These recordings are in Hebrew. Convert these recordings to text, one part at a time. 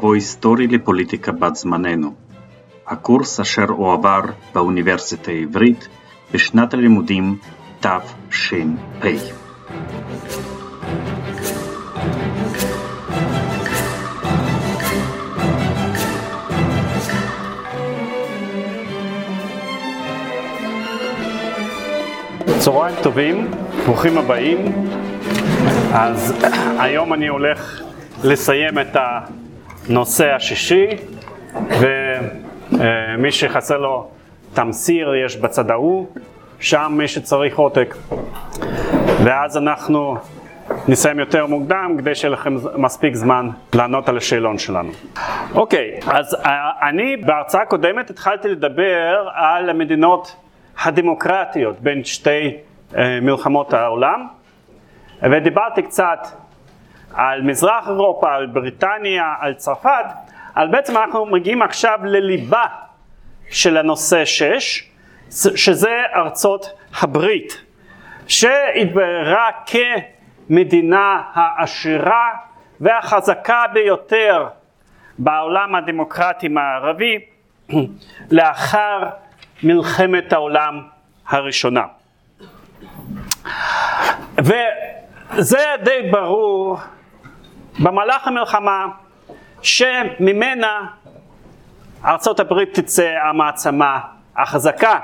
מבוא היסטורי לפוליטיקה בת זמננו, הקורס אשר הועבר באוניברסיטה העברית בשנת הלימודים תש"פ. צהריים טובים, ברוכים הבאים. אז היום אני הולך לסיים את הנושא השישי, ומי שחסר לו תמסיר יש בצד ההוא, שם מי שצריך עותק. ואז אנחנו נסיים יותר מוקדם כדי שיהיה לכם מספיק זמן לענות על השאלון שלנו. אוקיי, אז אני בהרצאה הקודמת התחלתי לדבר על המדינות הדמוקרטיות בין שתי מלחמות העולם ודיברתי קצת על מזרח אירופה, על בריטניה, על צרפת, אבל בעצם אנחנו מגיעים עכשיו לליבה של הנושא 6, שזה ארצות הברית, שהתבררה כמדינה העשירה והחזקה ביותר בעולם הדמוקרטי מערבי לאחר מלחמת העולם הראשונה. וזה די ברור במהלך המלחמה שממנה ארצות הברית תצא המעצמה החזקה,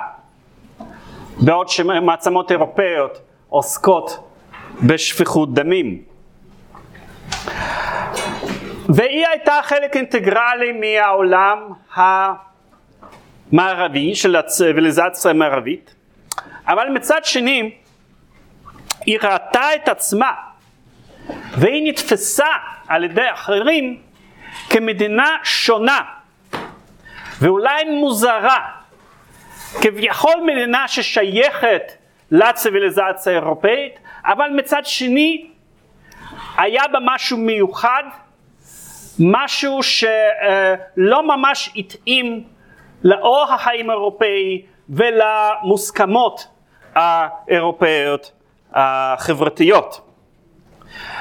בעוד שמעצמות אירופאיות עוסקות בשפיכות דמים. והיא הייתה חלק אינטגרלי מהעולם המערבי של הציוויליזציה המערבית, אבל מצד שני היא ראתה את עצמה והיא נתפסה על ידי אחרים כמדינה שונה ואולי מוזרה, כביכול מדינה ששייכת לציוויליזציה האירופאית, אבל מצד שני היה בה משהו מיוחד, משהו שלא ממש התאים לאורח החיים האירופאי ולמוסכמות האירופאיות החברתיות.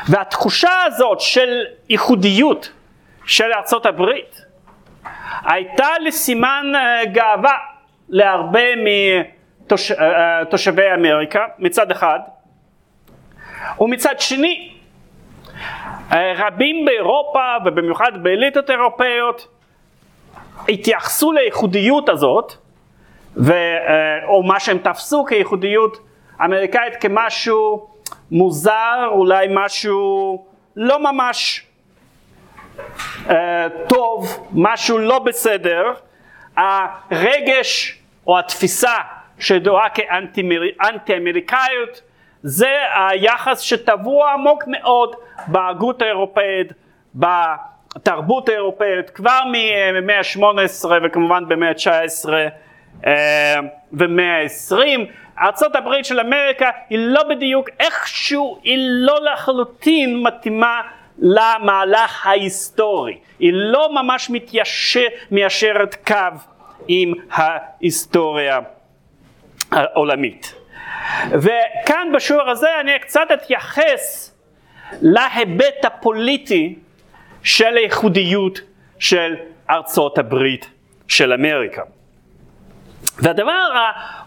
והתחושה הזאת של ייחודיות של ארצות הברית הייתה לסימן גאווה להרבה מתושבי אמריקה מצד אחד ומצד שני רבים באירופה ובמיוחד באליטות אירופאיות התייחסו לייחודיות הזאת ו, או מה שהם תפסו כייחודיות אמריקאית כמשהו מוזר, אולי משהו לא ממש uh, טוב, משהו לא בסדר, הרגש או התפיסה שדועה כאנטי אמריקאיות זה היחס שטבוע עמוק מאוד בהגות האירופאית, בתרבות האירופאית כבר ממאה ה-18 וכמובן במאה ה-19 אה, ומאה ה-20 ארצות הברית של אמריקה היא לא בדיוק איכשהו, היא לא לחלוטין מתאימה למהלך ההיסטורי, היא לא ממש מתיישר, מיישרת קו עם ההיסטוריה העולמית. וכאן בשיעור הזה אני קצת אתייחס להיבט הפוליטי של הייחודיות של ארצות הברית של אמריקה. והדבר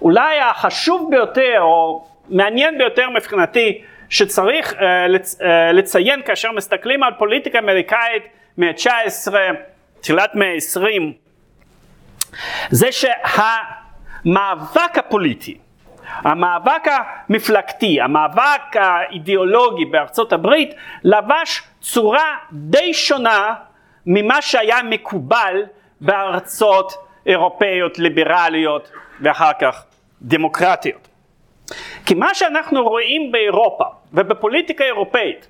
אולי החשוב ביותר או מעניין ביותר מבחינתי שצריך uh, לצ, uh, לציין כאשר מסתכלים על פוליטיקה אמריקאית מאה ה-19, תחילת מאה ה-20, זה שהמאבק הפוליטי, המאבק המפלגתי, המאבק האידיאולוגי בארצות הברית לבש צורה די שונה ממה שהיה מקובל בארצות אירופאיות ליברליות ואחר כך דמוקרטיות. כי מה שאנחנו רואים באירופה ובפוליטיקה האירופאית,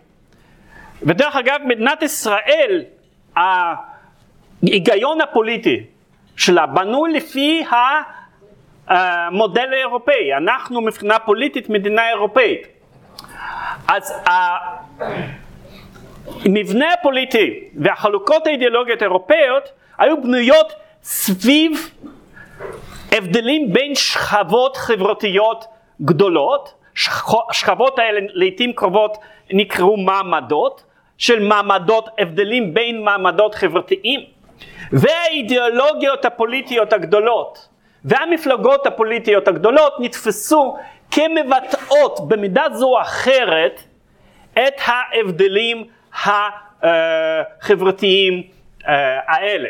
ודרך אגב מדינת ישראל ההיגיון הפוליטי שלה בנוי לפי המודל האירופאי, אנחנו מבחינה פוליטית מדינה אירופאית. אז המבנה הפוליטי והחלוקות האידיאולוגיות האירופאיות היו בנויות סביב הבדלים בין שכבות חברתיות גדולות, השכבות האלה לעיתים קרובות נקראו מעמדות, של מעמדות, הבדלים בין מעמדות חברתיים, והאידיאולוגיות הפוליטיות הגדולות והמפלגות הפוליטיות הגדולות נתפסו כמבטאות במידה זו או אחרת את ההבדלים החברתיים אה, האלה.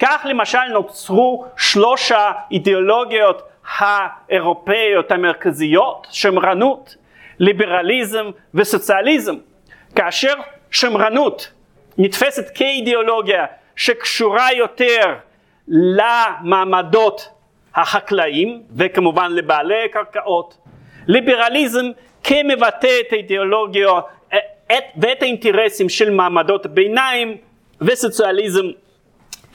כך למשל נוצרו שלוש האידיאולוגיות האירופאיות המרכזיות, שמרנות, ליברליזם וסוציאליזם, כאשר שמרנות נתפסת כאידיאולוגיה שקשורה יותר למעמדות החקלאים וכמובן לבעלי קרקעות, ליברליזם כמבטא את האידיאולוגיה ואת האינטרסים של מעמדות הביניים וסוציאליזם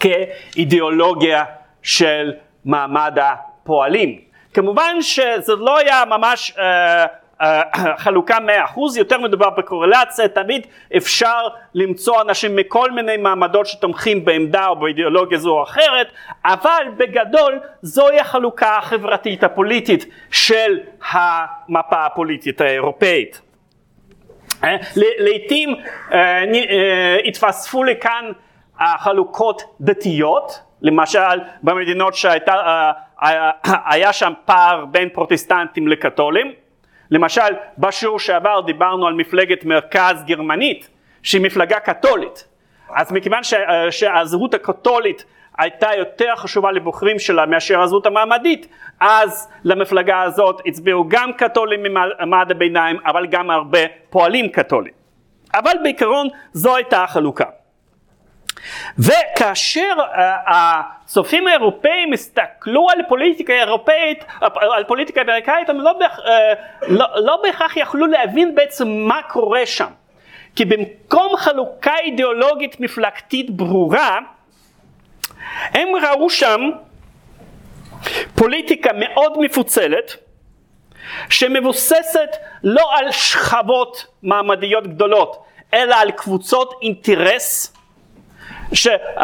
כאידיאולוגיה של מעמד הפועלים. כמובן שזה לא היה ממש אה, אה, חלוקה מאה אחוז, יותר מדובר בקורלציה, תמיד אפשר למצוא אנשים מכל מיני מעמדות שתומכים בעמדה או באידיאולוגיה זו או אחרת, אבל בגדול זוהי החלוקה החברתית הפוליטית של המפה הפוליטית האירופאית. אה, לעיתים אה, התווספו לכאן חלוקות דתיות, למשל במדינות שהיה שם פער בין פרוטסטנטים לקתולים, למשל בשיעור שעבר דיברנו על מפלגת מרכז גרמנית שהיא מפלגה קתולית. אז מכיוון ש, שהזהות הקתולית הייתה יותר חשובה לבוחרים שלה מאשר הזהות המעמדית אז למפלגה הזאת הצביעו גם קתולים ממעמד הביניים אבל גם הרבה פועלים קתולים. אבל בעיקרון זו הייתה החלוקה וכאשר uh, הצופים האירופאים הסתכלו על פוליטיקה אירופאית, על פוליטיקה אמריקאית, הם לא, uh, לא, לא בהכרח יכלו להבין בעצם מה קורה שם. כי במקום חלוקה אידיאולוגית מפלגתית ברורה, הם ראו שם פוליטיקה מאוד מפוצלת, שמבוססת לא על שכבות מעמדיות גדולות, אלא על קבוצות אינטרס ש, uh,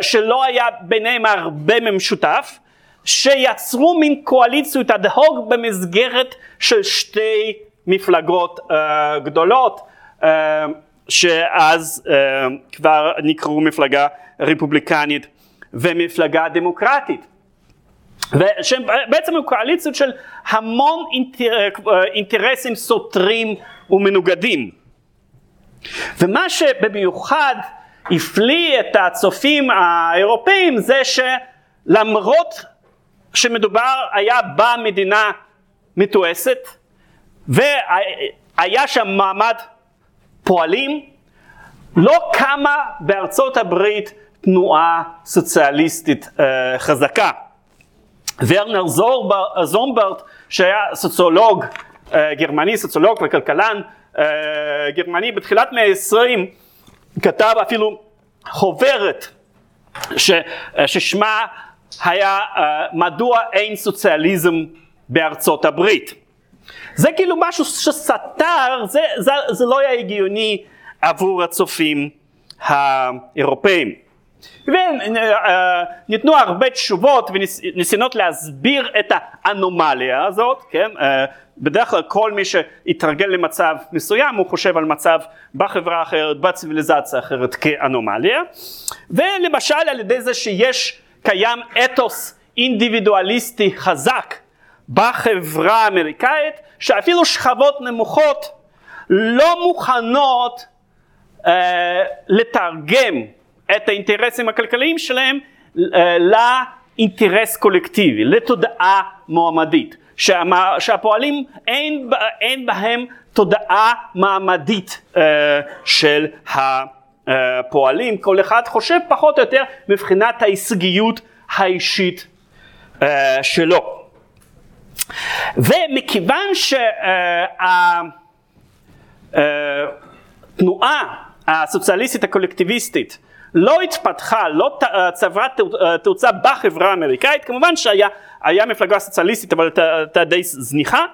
שלא היה ביניהם הרבה ממשותף, שיצרו מין קואליציות אד הוק במסגרת של שתי מפלגות uh, גדולות, uh, שאז uh, כבר נקראו מפלגה רפובליקנית ומפלגה דמוקרטית. ושהם בעצם קואליציות של המון אינטר, אינטרסים סותרים ומנוגדים. ומה שבמיוחד הפליא את הצופים האירופאים זה שלמרות שמדובר היה במדינה מתועסת והיה שם מעמד פועלים, לא קמה בארצות הברית תנועה סוציאליסטית אה, חזקה. ורנר זומברט שהיה סוציולוג אה, גרמני, סוציולוג וכלכלן אה, גרמני בתחילת מאה העשרים כתב אפילו חוברת ש, ששמה היה uh, מדוע אין סוציאליזם בארצות הברית. זה כאילו משהו שסתר, זה, זה, זה לא היה הגיוני עבור הצופים האירופאים. וניתנו הרבה תשובות וניסיונות להסביר את האנומליה הזאת, כן? אה, בדרך כלל כל מי שהתרגל למצב מסוים הוא חושב על מצב בחברה אחרת, בציוויליזציה אחרת כאנומליה, ולמשל על ידי זה שיש, קיים אתוס אינדיבידואליסטי חזק בחברה האמריקאית, שאפילו שכבות נמוכות לא מוכנות אה, לתרגם את האינטרסים הכלכליים שלהם אה, לאינטרס קולקטיבי, לתודעה מועמדית, שהמה, שהפועלים אין, אין בהם תודעה מעמדית uh, של הפועלים, כל אחד חושב פחות או יותר מבחינת ההישגיות האישית uh, שלו. ומכיוון שהתנועה הסוציאליסטית הקולקטיביסטית לא התפתחה, לא אה, צברה אה, תאוצה בחברה האמריקאית, כמובן שהיה מפלגה סוציאליסטית אבל הייתה די זניחה.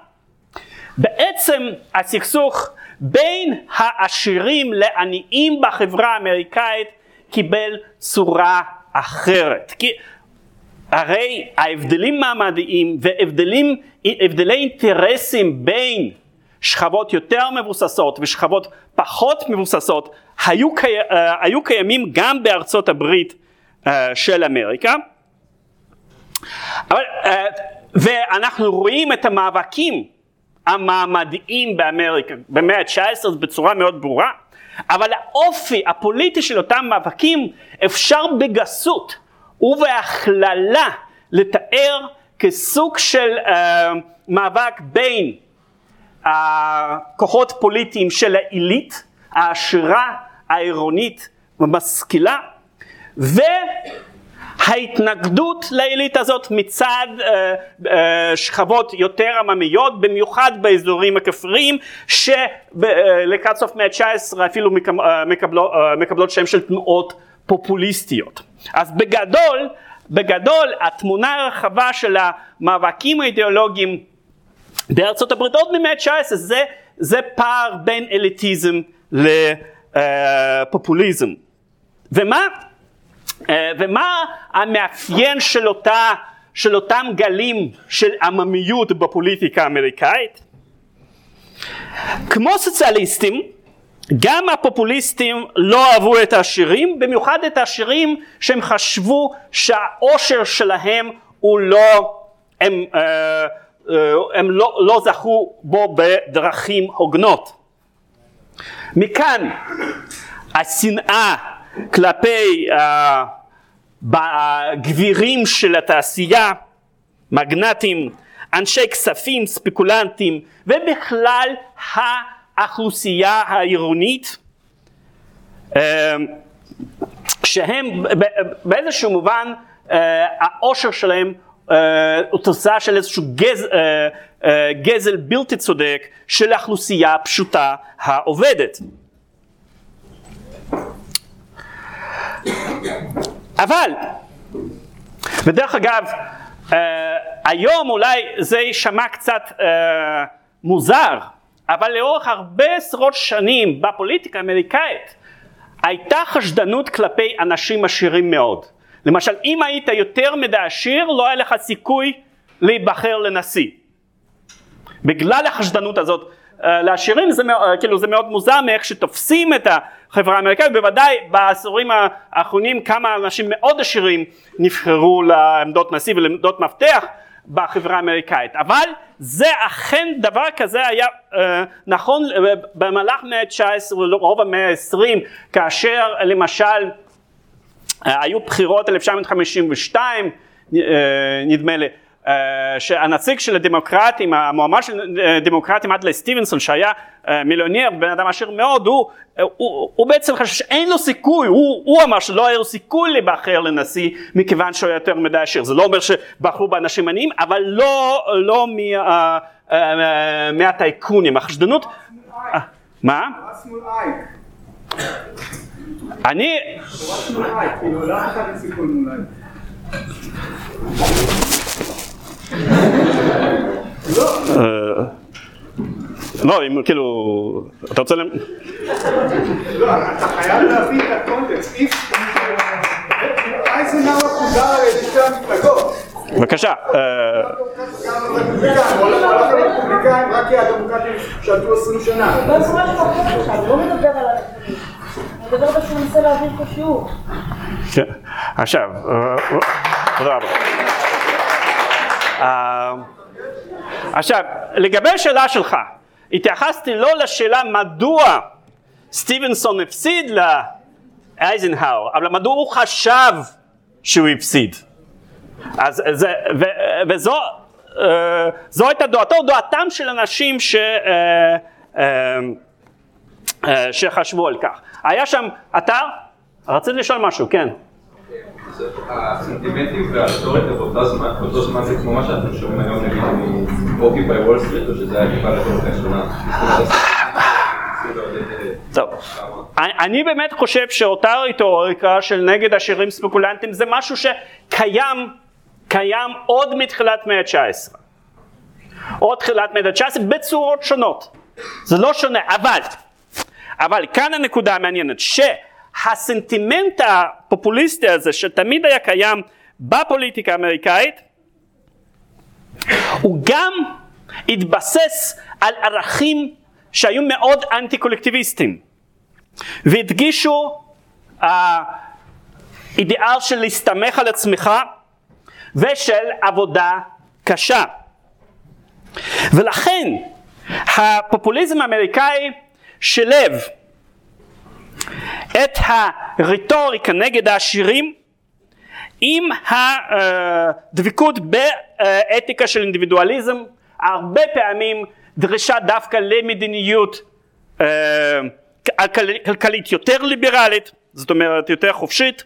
בעצם הסכסוך בין העשירים לעניים בחברה האמריקאית קיבל צורה אחרת. כי הרי ההבדלים מעמדיים והבדלי אינטרסים בין שכבות יותר מבוססות ושכבות פחות מבוססות היו, קי... אה, היו קיימים גם בארצות הברית אה, של אמריקה. אבל, אה, ואנחנו רואים את המאבקים המעמדיים באמריקה במאה ה-19 בצורה מאוד ברורה, אבל האופי הפוליטי של אותם מאבקים אפשר בגסות ובהכללה לתאר כסוג של uh, מאבק בין הכוחות פוליטיים של העילית, העשירה, העירונית ומשכילה, וההתנגדות לעילית הזאת מצד uh, uh, שכבות יותר עממיות, במיוחד באזורים הכפריים, שלקראת סוף מאה ה-19 אפילו מקבלות, מקבלות שם של תנועות פופוליסטיות. אז בגדול, בגדול התמונה הרחבה של המאבקים האידיאולוגיים בארצות הברית עוד ממאה ה-19 זה, זה פער בין אליטיזם לפופוליזם. ומה, ומה המאפיין של, אותה, של אותם גלים של עממיות בפוליטיקה האמריקאית? כמו סוציאליסטים גם הפופוליסטים לא אהבו את העשירים, במיוחד את העשירים שהם חשבו שהעושר שלהם הוא לא, הם, אה, אה, הם לא, לא זכו בו בדרכים הוגנות. מכאן השנאה כלפי אה, הגבירים של התעשייה, מגנטים, אנשי כספים, ספקולנטים, ובכלל האוכלוסייה העירונית אמ, שהם באיזשהו מובן אה, העושר שלהם אה, הוא תוצאה של איזשהו גז, אה, גזל בלתי צודק של האוכלוסייה הפשוטה העובדת. אבל, ודרך אגב, היום אולי זה יישמע קצת מוזר, אבל לאורך הרבה עשרות שנים בפוליטיקה האמריקאית הייתה חשדנות כלפי אנשים עשירים מאוד. למשל אם היית יותר מדי עשיר לא היה לך סיכוי להיבחר לנשיא. בגלל החשדנות הזאת אה, לעשירים זה, אה, כאילו זה מאוד מוזר מאיך שתופסים את החברה האמריקאית, בוודאי בעשורים האחרונים כמה אנשים מאוד עשירים נבחרו לעמדות נשיא ולעמדות מפתח בחברה האמריקאית, אבל זה אכן דבר כזה היה אה, נכון אה, במהלך מאה ה-19 ורוב המאה ה-20 כאשר למשל היו בחירות 1952 אה, נדמה לי אה, שהנציג של הדמוקרטים, המועמד של הדמוקרטים אדלי סטיבנסון שהיה אה, מיליונר, בן אדם עשיר מאוד, הוא, הוא, הוא בעצם חשב שאין לו סיכוי, הוא, הוא אמר שלא היה לו סיכוי להיבחר לנשיא מכיוון שהוא יותר מדי עשיר, זה לא אומר שבחרו באנשים עניים, אבל לא, לא מה, אה, מהטייקונים, החשדנות, מה? אני... אה, לא, אם כאילו, אתה רוצה... לא, אתה חייב להבין את הקונטקסט. אייזנאוור חוזר על ידי שתי המפלגות. בבקשה. רק כי הדמוקרטים שלטו עשרים שנה. כן, עכשיו, אה, תודה רבה. עכשיו, לגבי השאלה שלך, התייחסתי לא לשאלה מדוע סטיבנסון הפסיד לאייזנהאואר, אבל מדוע הוא חשב שהוא הפסיד. אז זה, ו, וזו אה, זו הייתה דעתו, דעתם של אנשים ש, אה, אה, שחשבו על כך. היה שם אתר, רציתי לשאול משהו, כן. הסנטימנטים והרטוריקה באותו זמן זה כמו מה שאתם שומעים היום נגיד מאוקיפאי וול סטריט או שזה היה טיפה רטוריקה שונה? טוב, אני באמת חושב שאותה רטוריקה של נגד עשירים ספקולנטים זה משהו שקיים קיים עוד מתחילת מאה ה-19 עוד תחילת מאה ה-19 בצורות שונות זה לא שונה אבל אבל כאן הנקודה המעניינת ש... הסנטימנט הפופוליסטי הזה שתמיד היה קיים בפוליטיקה האמריקאית הוא גם התבסס על ערכים שהיו מאוד אנטי קולקטיביסטיים והדגישו האידיאל של להסתמך על עצמך ושל עבודה קשה. ולכן הפופוליזם האמריקאי שילב את הרטוריקה נגד העשירים עם הדבקות באתיקה של אינדיבידואליזם, הרבה פעמים דרישה דווקא למדיניות אה, כלכלית יותר ליברלית, זאת אומרת יותר חופשית,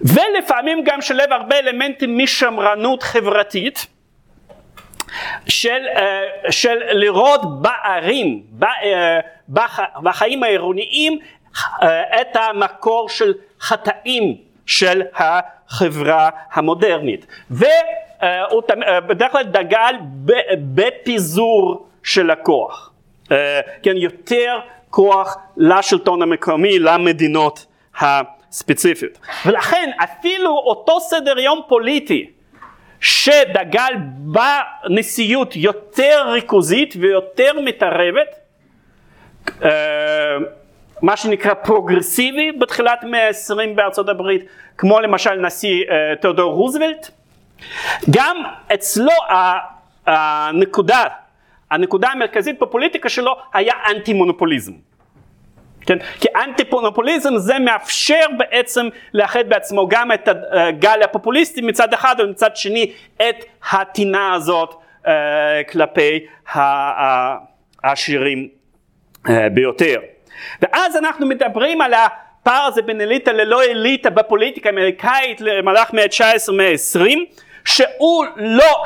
ולפעמים גם שילב הרבה אלמנטים משמרנות חברתית של, אה, של לראות בערים, אה, בחיים העירוניים את המקור של חטאים של החברה המודרנית. והוא אה, בדרך כלל דגל בפיזור של הכוח, אה, כן, יותר כוח לשלטון המקומי, למדינות הספציפיות. ולכן אפילו אותו סדר יום פוליטי שדגל בנשיאות יותר ריכוזית ויותר מתערבת אה, מה שנקרא פרוגרסיבי בתחילת מאה העשרים בארצות הברית, כמו למשל נשיא uh, תיאודור רוזוולט. גם אצלו הנקודה, הנקודה המרכזית בפוליטיקה שלו היה אנטי מונופוליזם. כן? כי אנטי מונופוליזם זה מאפשר בעצם לאחד בעצמו גם את הגל הפופוליסטי מצד אחד ומצד שני את הטינה הזאת uh, כלפי העשירים uh, ביותר. ואז אנחנו מדברים על הפער הזה בין אליטה ללא אליטה בפוליטיקה האמריקאית למהלך מאה ה-19 מאה ה-20 שהוא לא,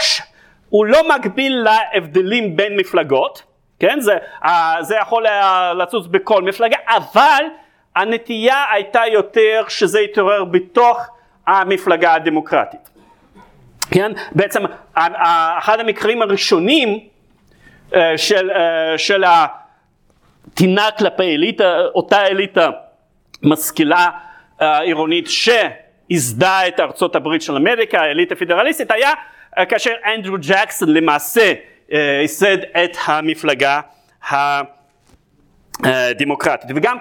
לא מגביל להבדלים בין מפלגות, כן, זה, זה יכול לצוץ בכל מפלגה, אבל הנטייה הייתה יותר שזה יתעורר בתוך המפלגה הדמוקרטית. כן, בעצם אחד המקרים הראשונים אה, של, אה, של טינה כלפי אליטה, אותה אליטה משכילה אה, עירונית שייסדה את ארצות הברית של אמריקה, האליטה הפדרליסטית, היה אה, כאשר אנדרו ג'קסון למעשה אה, ייסד את המפלגה הדמוקרטית. וגם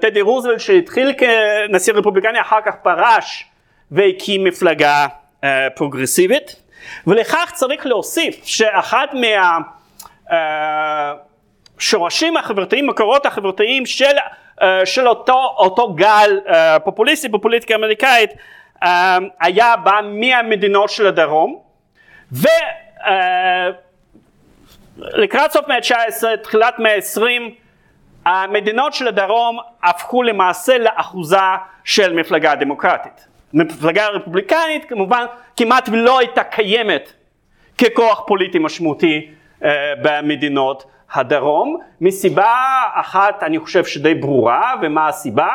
טדי רוזוולט שהתחיל כנשיא רפובליקני אחר כך פרש והקים מפלגה פרוגרסיבית. ולכך צריך להוסיף שאחת מה השורשים החברתיים, מקורות החברתיים של, uh, של אותו, אותו גל uh, פופוליסטי בפוליטיקה האמריקאית uh, היה בא מהמדינות של הדרום ולקראת סוף מאה ה-19, תחילת מאה ה-20, המדינות של הדרום הפכו למעשה לאחוזה של מפלגה דמוקרטית. מפלגה רפובליקנית כמובן כמעט ולא הייתה קיימת ככוח פוליטי משמעותי במדינות הדרום, מסיבה אחת אני חושב שדי ברורה, ומה הסיבה?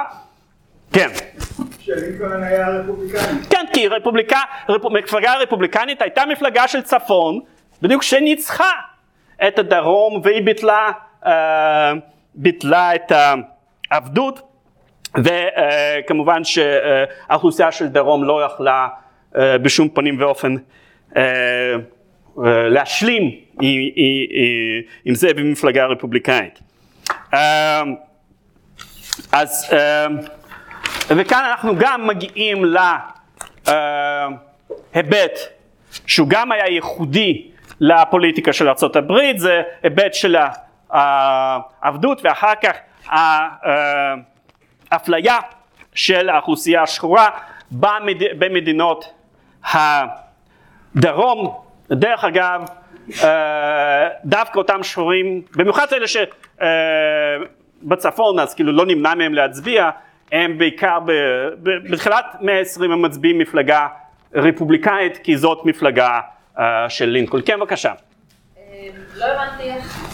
כן. שלינקולן היה רפובליקני. כן, כי רפובליקה, רפ, מפלגה רפובליקנית הייתה מפלגה של צפון, בדיוק שניצחה את הדרום והיא ביטלה, אה, ביטלה את העבדות וכמובן שהאוכלוסייה של דרום לא יכלה אה, בשום פנים ואופן אה, להשלים עם זה במפלגה הרפובליקאית. אז וכאן אנחנו גם מגיעים להיבט שהוא גם היה ייחודי לפוליטיקה של ארה"ב, זה היבט של העבדות ואחר כך האפליה של האוכלוסייה השחורה במדינות הדרום. דרך אגב, אה, דווקא אותם שחורים, במיוחד אלה שבצפון אה, אז כאילו לא נמנע מהם להצביע, הם בעיקר בתחילת מאה העשרים הם מצביעים מפלגה רפובליקאית כי זאת מפלגה אה, של לינקול. כן בבקשה. לא הבנתי איך,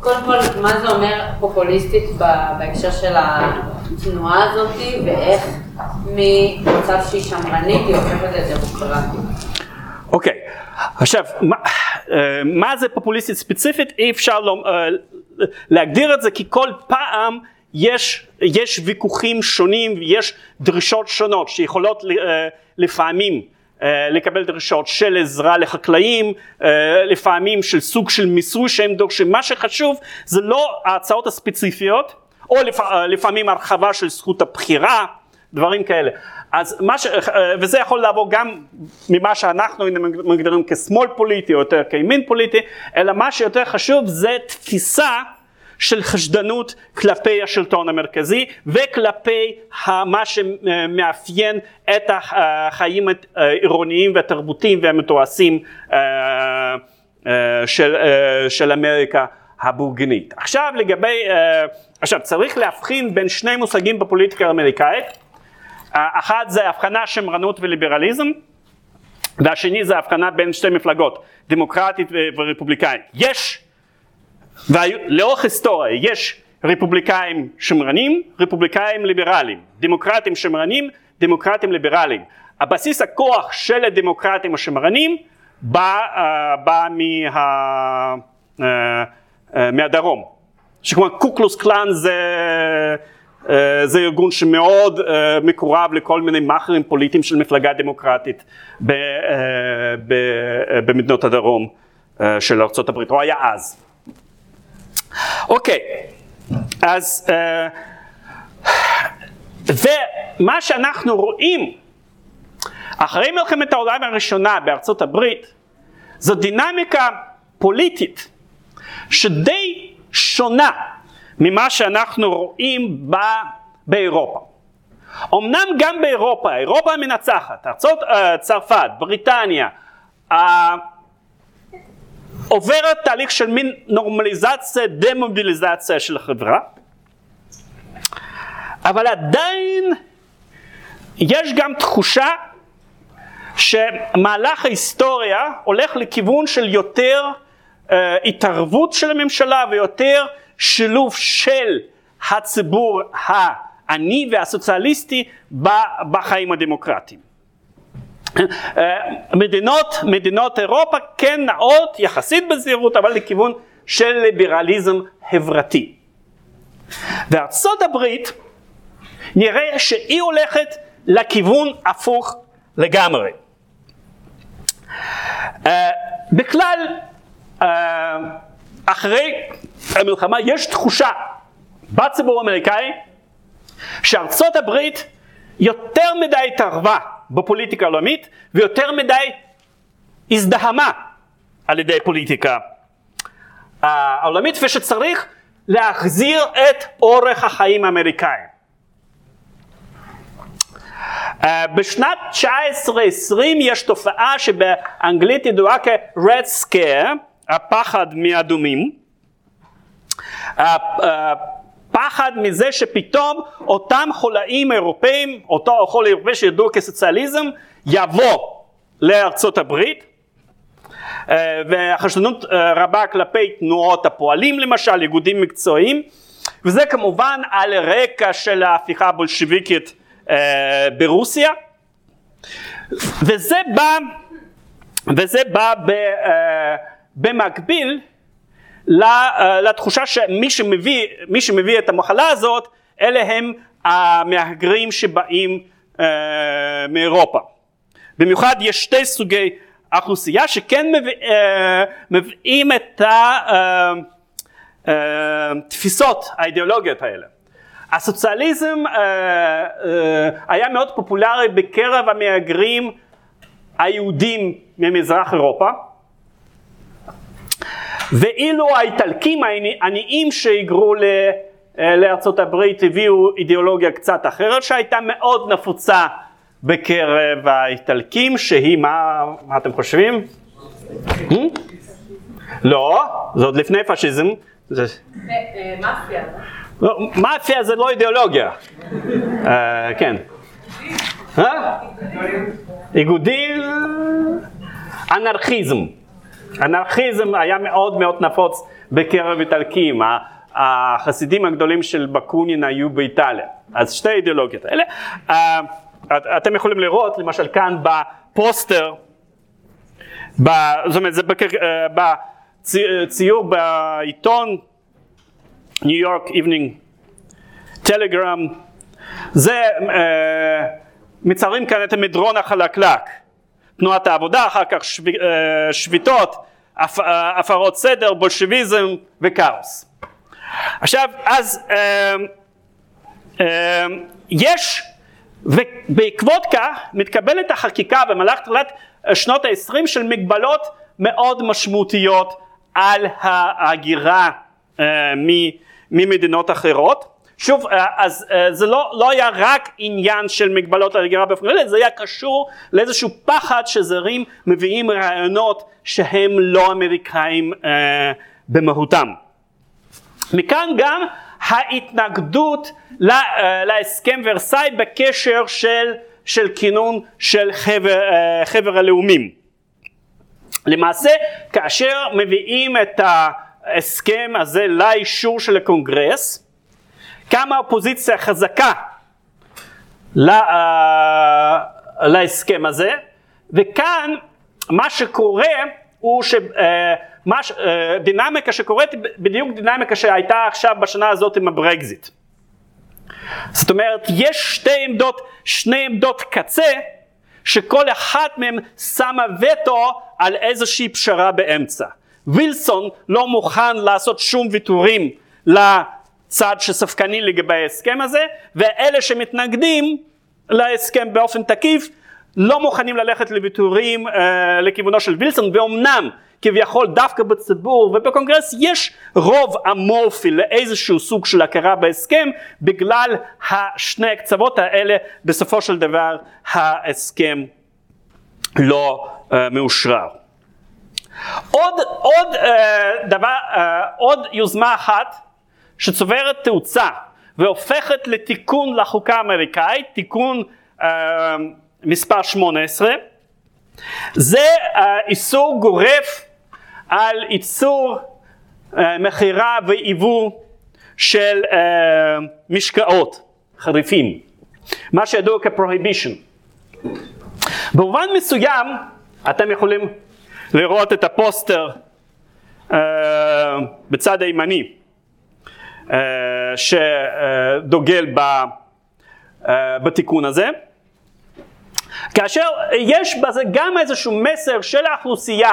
קודם כל מה זה אומר פופוליסטית בהקשר של התנועה הזאת ואיך ממצב שהיא שמרנית היא הופכת לדמוקרטית. אוקיי, עכשיו, מה, אה, מה זה פופוליסטית ספציפית? אי אפשר לא, אה, להגדיר את זה כי כל פעם יש, יש ויכוחים שונים ויש דרישות שונות שיכולות אה, לפעמים אה, לקבל דרישות של עזרה לחקלאים, אה, לפעמים של סוג של מיסוי שהם דורשים. מה שחשוב זה לא ההצעות הספציפיות, או לפ, אה, לפעמים הרחבה של זכות הבחירה, דברים כאלה. אז מה ש... וזה יכול לעבור גם ממה שאנחנו מגדירים כשמאל פוליטי או יותר כימין פוליטי, אלא מה שיותר חשוב זה תפיסה של חשדנות כלפי השלטון המרכזי וכלפי מה שמאפיין את החיים העירוניים והתרבותיים והמתועשים אה, אה, של, אה, של אמריקה הבורגנית. עכשיו לגבי, עכשיו צריך להבחין בין שני מושגים בפוליטיקה האמריקאית, אחד זה הבחנה שמרנות וליברליזם והשני זה הבחנה בין שתי מפלגות, דמוקרטית ורפובליקאית. יש ולאורך היסטוריה יש רפובליקאים שמרנים, רפובליקאים ליברליים, דמוקרטים שמרנים, דמוקרטים ליברליים. הבסיס הכוח של הדמוקרטים השמרנים בא, uh, בא מה, uh, uh, מהדרום. שכלומר קוקלוס קלאן זה, זה ארגון שמאוד מקורב לכל מיני מאכערים פוליטיים של מפלגה דמוקרטית במדינות הדרום של ארה"ב, או היה אז. אוקיי, אז אה, ומה שאנחנו רואים אחרי מלחמת העולם הראשונה בארצות הברית זו דינמיקה פוליטית שדי שונה ממה שאנחנו רואים בה באירופה. אמנם גם באירופה, אירופה המנצחת, ארצות uh, צרפת, בריטניה, uh, עוברת תהליך של מין נורמליזציה, דמוביליזציה של החברה, אבל עדיין יש גם תחושה שמהלך ההיסטוריה הולך לכיוון של יותר uh, התערבות של הממשלה ויותר שילוב של הציבור העני והסוציאליסטי בחיים הדמוקרטיים. אה, מדינות, מדינות אירופה כן נעות יחסית בזהירות אבל לכיוון של ליברליזם חברתי. וארצות הברית נראה שהיא הולכת לכיוון הפוך לגמרי. Uh, בכלל uh, אחרי המלחמה יש תחושה בציבור האמריקאי שארצות הברית יותר מדי התערבה בפוליטיקה העולמית ויותר מדי הזדהמה על ידי פוליטיקה העולמית ושצריך להחזיר את אורך החיים האמריקאים. Uh, בשנת 1920 יש תופעה שבאנגלית ידועה כ-red scare, הפחד מאדומים. פחד מזה שפתאום אותם חולאים אירופאים, אותו חול אירופאי שידוע כסוציאליזם, יבוא לארצות הברית אה, והחשדנות אה, רבה כלפי תנועות הפועלים למשל, איגודים מקצועיים וזה כמובן על רקע של ההפיכה הבולשיביקית אה, ברוסיה. וזה בא, וזה בא במקביל לתחושה שמי שמביא, שמביא את המחלה הזאת אלה הם המהגרים שבאים uh, מאירופה. במיוחד יש שתי סוגי אוכלוסייה שכן מביא, uh, מביאים את התפיסות uh, האידיאולוגיות האלה. הסוציאליזם uh, uh, היה מאוד פופולרי בקרב המהגרים היהודים ממזרח אירופה ואילו האיטלקים העניים שהיגרו אה, לארצות הברית הביאו אידיאולוגיה קצת אחרת שהייתה מאוד נפוצה בקרב האיטלקים שהיא מה, מה אתם חושבים? Hmm? לא, זה עוד לפני פשיזם. אה, מאפיה. לא, מאפיה זה לא אידיאולוגיה. אה, כן. איגודים, אנרכיזם. אנרכיזם היה מאוד מאוד נפוץ בקרב איטלקים, החסידים הגדולים של בקונין היו באיטליה, אז שתי אידיאולוגיות האלה. אה, אתם יכולים לראות למשל כאן בפוסטר, זאת אומרת זה בציור בעיתון ניו יורק איבנינג טלגרם, זה אה, מציירים כאן את המדרון החלקלק. תנועת העבודה, אחר כך שב, אה, שביתות, אה, הפרות סדר, בולשביזם וכאוס. עכשיו, אז אה, יש, ובעקבות כך מתקבלת החקיקה במהלך תחילת שנות ה-20 של מגבלות מאוד משמעותיות על ההגירה ממדינות אחרות. שוב, אה, אז אה, זה לא, לא היה רק עניין של מגבלות על הגירה באופן כללי, זה היה קשור לאיזשהו פחד שזרים מביאים רעיונות שהם לא אמריקאים אה, במהותם. מכאן גם ההתנגדות לה, אה, להסכם ורסאי בקשר של, של כינון של חבר, אה, חבר הלאומים. למעשה כאשר מביאים את ההסכם הזה לאישור של הקונגרס קמה אופוזיציה חזקה לה, אה, להסכם הזה וכאן מה שקורה הוא שדינמיקה שקורית בדיוק דינמיקה שהייתה עכשיו בשנה הזאת עם הברקזיט. זאת אומרת יש שתי עמדות, שני עמדות קצה שכל אחת מהן שמה וטו על איזושהי פשרה באמצע. וילסון לא מוכן לעשות שום ויתורים לצד שספקני לגבי ההסכם הזה, ואלה שמתנגדים להסכם באופן תקיף לא מוכנים ללכת לוויתורים אה, לכיוונו של וילסון, ואומנם כביכול דווקא בציבור ובקונגרס יש רוב אמורפי לאיזשהו סוג של הכרה בהסכם בגלל השני הקצוות האלה בסופו של דבר ההסכם לא uh, מאושרר. עוד, עוד uh, דבר, uh, עוד יוזמה אחת שצוברת תאוצה והופכת לתיקון לחוקה האמריקאית, תיקון uh, מספר 18, זה uh, איסור גורף על ייצור, אה, מכירה ויבוא של uh, משקאות חריפים, מה שידוע כפרוהיבישן. במובן מסוים אתם יכולים לראות את הפוסטר uh, בצד הימני שדוגל ב, uh, בתיקון הזה. כאשר יש בזה גם איזשהו מסר של האוכלוסייה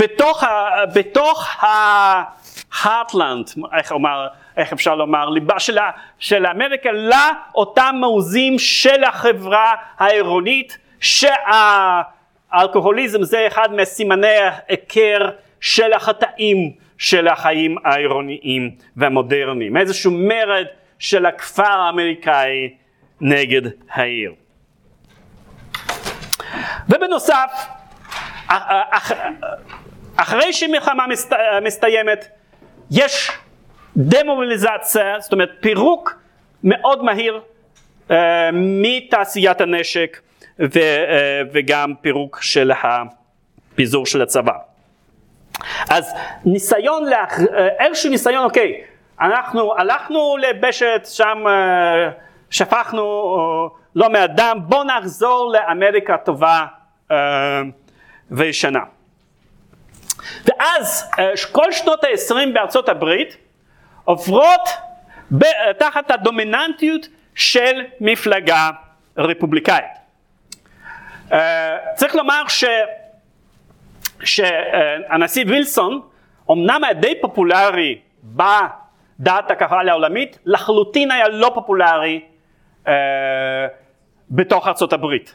בתוך, ה, בתוך ה-heartland, איך, אומר, איך אפשר לומר, ליבה של, של אמריקה, לאותם מעוזים של החברה העירונית, שהאלכוהוליזם זה אחד מסימני ההיכר של החטאים של החיים העירוניים והמודרניים, איזשהו מרד של הכפר האמריקאי נגד העיר. ובנוסף, אח, אחרי שמלחמה מסת, מסתיימת יש דמוביליזציה, זאת אומרת פירוק מאוד מהיר uh, מתעשיית הנשק ו, uh, וגם פירוק של הפיזור של הצבא. אז ניסיון, לאח... איזשהו ניסיון, אוקיי, אנחנו הלכנו לבשת, שם uh, שפכנו uh, לא מעט דם, בואו נחזור לאמריקה טובה וישנה. ואז אה, כל שנות ה-20 בארצות הברית עוברות תחת הדומיננטיות של מפלגה רפובליקאית. אה, צריך לומר ש... שהנשיא וילסון אמנם היה די פופולרי בדעת הקהל העולמית, לחלוטין היה לא פופולרי אה, בתוך ארצות הברית.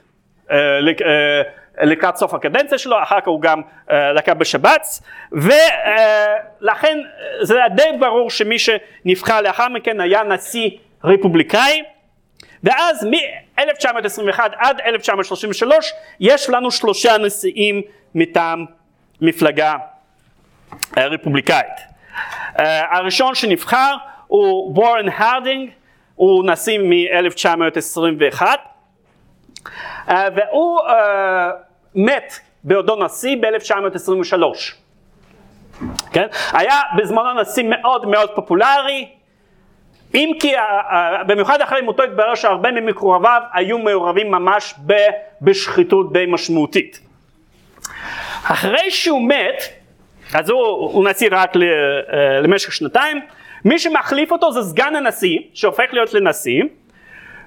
אה, אה, לקראת סוף הקדנציה שלו, אחר כך הוא גם אה, לקח בשבץ, ולכן זה היה די ברור שמי שנבחר לאחר מכן היה נשיא רפובליקאי, ואז מ-1921 עד 1933 יש לנו שלושה נשיאים מטעם מפלגה רפובליקאית. הראשון שנבחר הוא וורן הרדינג, הוא נשיא מ-1921 והוא מת בעודו נשיא ב-1923. כן? היה בזמנו נשיא מאוד מאוד פופולרי, אם כי במיוחד אחרי מותו התברר שהרבה ממקורביו היו מעורבים ממש בשחיתות די משמעותית. אחרי שהוא מת, אז הוא, הוא נשיא רק אה, למשך שנתיים, מי שמחליף אותו זה סגן הנשיא, שהופך להיות לנשיא,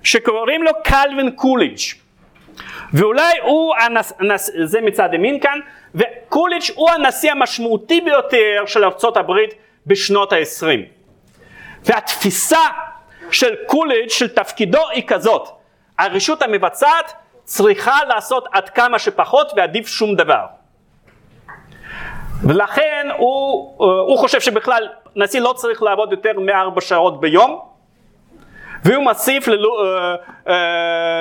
שקוראים לו קלווין קוליג'. ואולי הוא, הנס, הנס, זה מצד ימין כאן, וקוליץ' הוא הנשיא המשמעותי ביותר של ארצות הברית בשנות ה-20. והתפיסה של קוליץ', של תפקידו היא כזאת, הרשות המבצעת צריכה לעשות עד כמה שפחות ועדיף שום דבר. ולכן הוא, הוא חושב שבכלל נשיא לא צריך לעבוד יותר מארבע שעות ביום, והוא מוסיף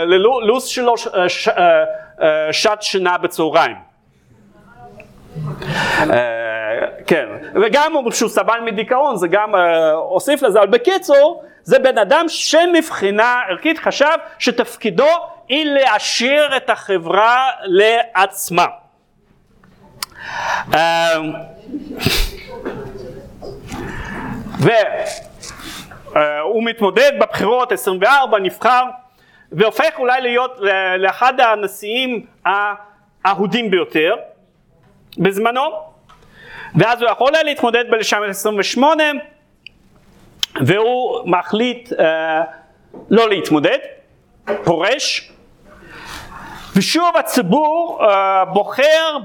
ללו"ז שלו שעת שינה בצהריים. כן, וגם כשהוא סבל מדיכאון זה גם הוסיף לזה, אבל בקיצור זה בן אדם שמבחינה ערכית חשב שתפקידו היא להשאיר את החברה לעצמה. והוא מתמודד בבחירות 24, נבחר, והופך אולי להיות לאחד הנשיאים האהודים ביותר בזמנו, ואז הוא יכול היה להתמודד ב-1928, והוא מחליט אה, לא להתמודד, פורש, ושוב הציבור uh, בוחר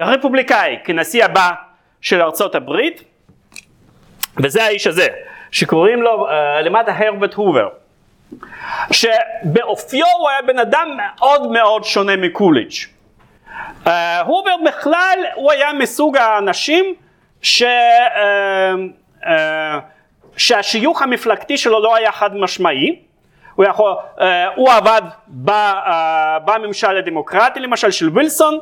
ברפובליקאי כנשיא הבא של ארצות הברית, וזה האיש הזה, שקוראים לו uh, למטה הרברט הובר, שבאופיו הוא היה בן אדם מאוד מאוד שונה מקוליץ'. Uh, הובר בכלל הוא היה מסוג האנשים ש... uh, uh, שהשיוך המפלגתי שלו לא היה חד משמעי, הוא, יכול, uh, הוא עבד uh, בממשל הדמוקרטי למשל של וילסון,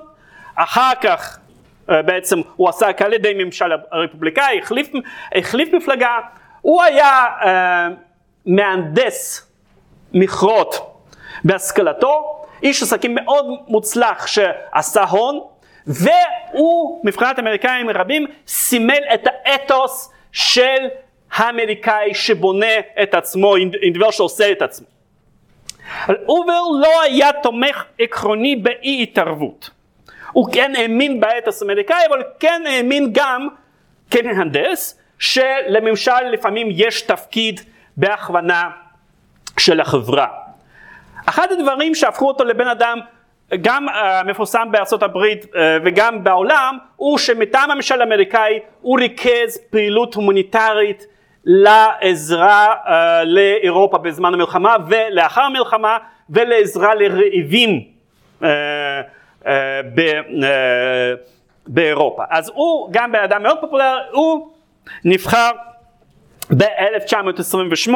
אחר כך uh, בעצם הוא עשה על ידי ממשל הרפובליקאי, החליף, החליף מפלגה, הוא היה מהנדס מכרות בהשכלתו, איש עסקים מאוד מוצלח שעשה הון, והוא מבחינת אמריקאים רבים סימל את האתוס של האמריקאי שבונה את עצמו, אינדיבידואל שעושה את עצמו. אובר לא היה תומך עקרוני באי התערבות. הוא כן האמין באתוס האמריקאי, אבל כן האמין גם כמהנדס, שלממשל לפעמים יש תפקיד בהכוונה של החברה. אחד הדברים שהפכו אותו לבן אדם גם uh, מפורסם בארצות הברית uh, וגם בעולם, הוא שמטעם הממשל האמריקאי הוא ריכז פעילות הומניטרית לעזרה uh, לאירופה בזמן המלחמה ולאחר המלחמה ולעזרה לרעבים uh, uh, ב, uh, באירופה. אז הוא גם בן אדם מאוד פופולרי, הוא נבחר ב-1928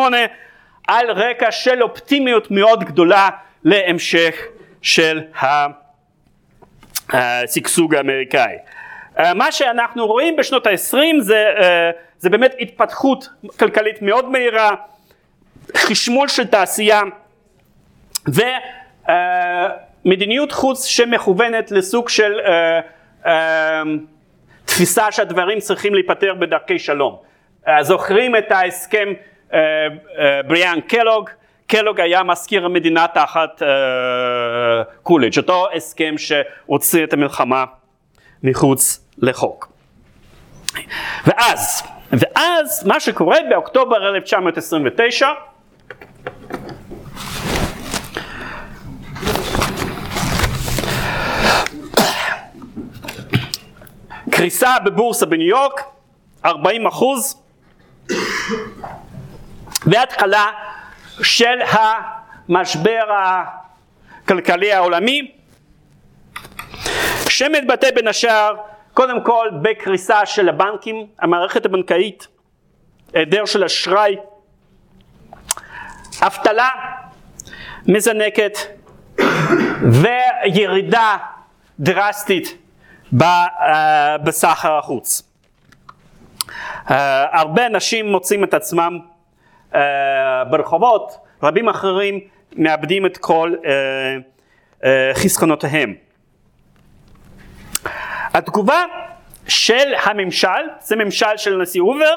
על רקע של אופטימיות מאוד גדולה להמשך של השגשוג האמריקאי. מה שאנחנו רואים בשנות ה-20 זה, זה באמת התפתחות כלכלית מאוד מהירה, חשמול של תעשייה ומדיניות חוץ שמכוונת לסוג של תפיסה שהדברים צריכים להיפתר בדרכי שלום. זוכרים את ההסכם בריאן קלוג, קלוג היה מזכיר המדינה תחת קוליג', אותו הסכם שהוציא את המלחמה מחוץ לחוק. ואז, ואז מה שקורה באוקטובר 1929 קריסה בבורסה בניו יורק, 40 אחוז, והתחלה של המשבר הכלכלי העולמי, שמתבטא בין השאר קודם כל בקריסה של הבנקים, המערכת הבנקאית, היעדר של אשראי, אבטלה מזנקת וירידה דרסטית אה, בסחר החוץ. אה, הרבה אנשים מוצאים את עצמם אה, ברחובות, רבים אחרים מאבדים את כל חסכונותיהם. התגובה של הממשל, זה ממשל של הנשיא הובר,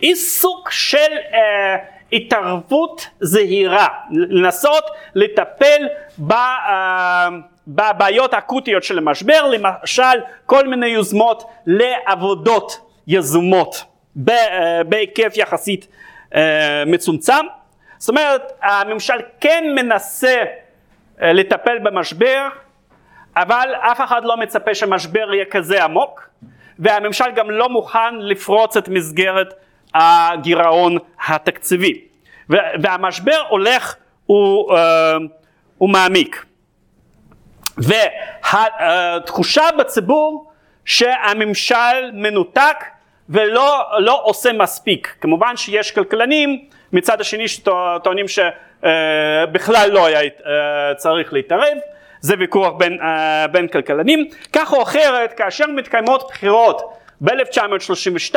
היא סוג של אה, התערבות זהירה, לנסות לטפל ב, אה, בבעיות האקוטיות של המשבר, למשל כל מיני יוזמות לעבודות יזומות אה, בהיקף יחסית אה, מצומצם. זאת אומרת, הממשל כן מנסה אה, לטפל במשבר, אבל אף אחד לא מצפה שהמשבר יהיה כזה עמוק, והממשל גם לא מוכן לפרוץ את מסגרת הגירעון התקציבי. והמשבר הולך הוא, הוא מעמיק. והתחושה בציבור שהממשל מנותק ולא לא עושה מספיק. כמובן שיש כלכלנים מצד השני שטוענים שבכלל לא היה אה, צריך להתערב, זה ויכוח בין, אה, בין כלכלנים. כך או אחרת, כאשר מתקיימות בחירות ב-1932,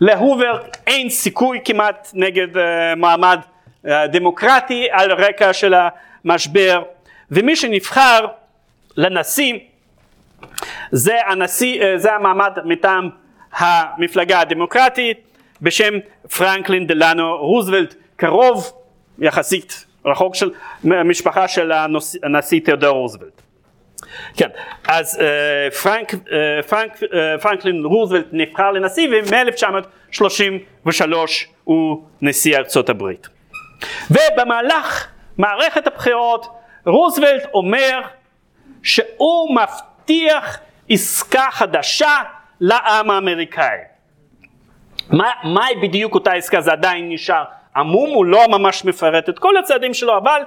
להובר אין סיכוי כמעט נגד אה, מעמד דמוקרטי על רקע של המשבר, ומי שנבחר לנשיא זה הנשיא, זה המעמד מטעם המפלגה הדמוקרטית בשם פרנקלין דלנו רוזוולט, קרוב יחסית רחוק של משפחה של הנשיא תיאודור רוזוולט. כן, אז אה, פרנק, אה, פרנק, אה, פרנקלין רוזוולט נבחר לנשיא ומ-1933 הוא נשיא ארצות הברית. ובמהלך מערכת הבחירות רוזוולט אומר שהוא מבטיח עסקה חדשה לעם האמריקאי. מה, מהי בדיוק אותה עסקה? זה עדיין נשאר עמום, הוא לא ממש מפרט את כל הצעדים שלו, אבל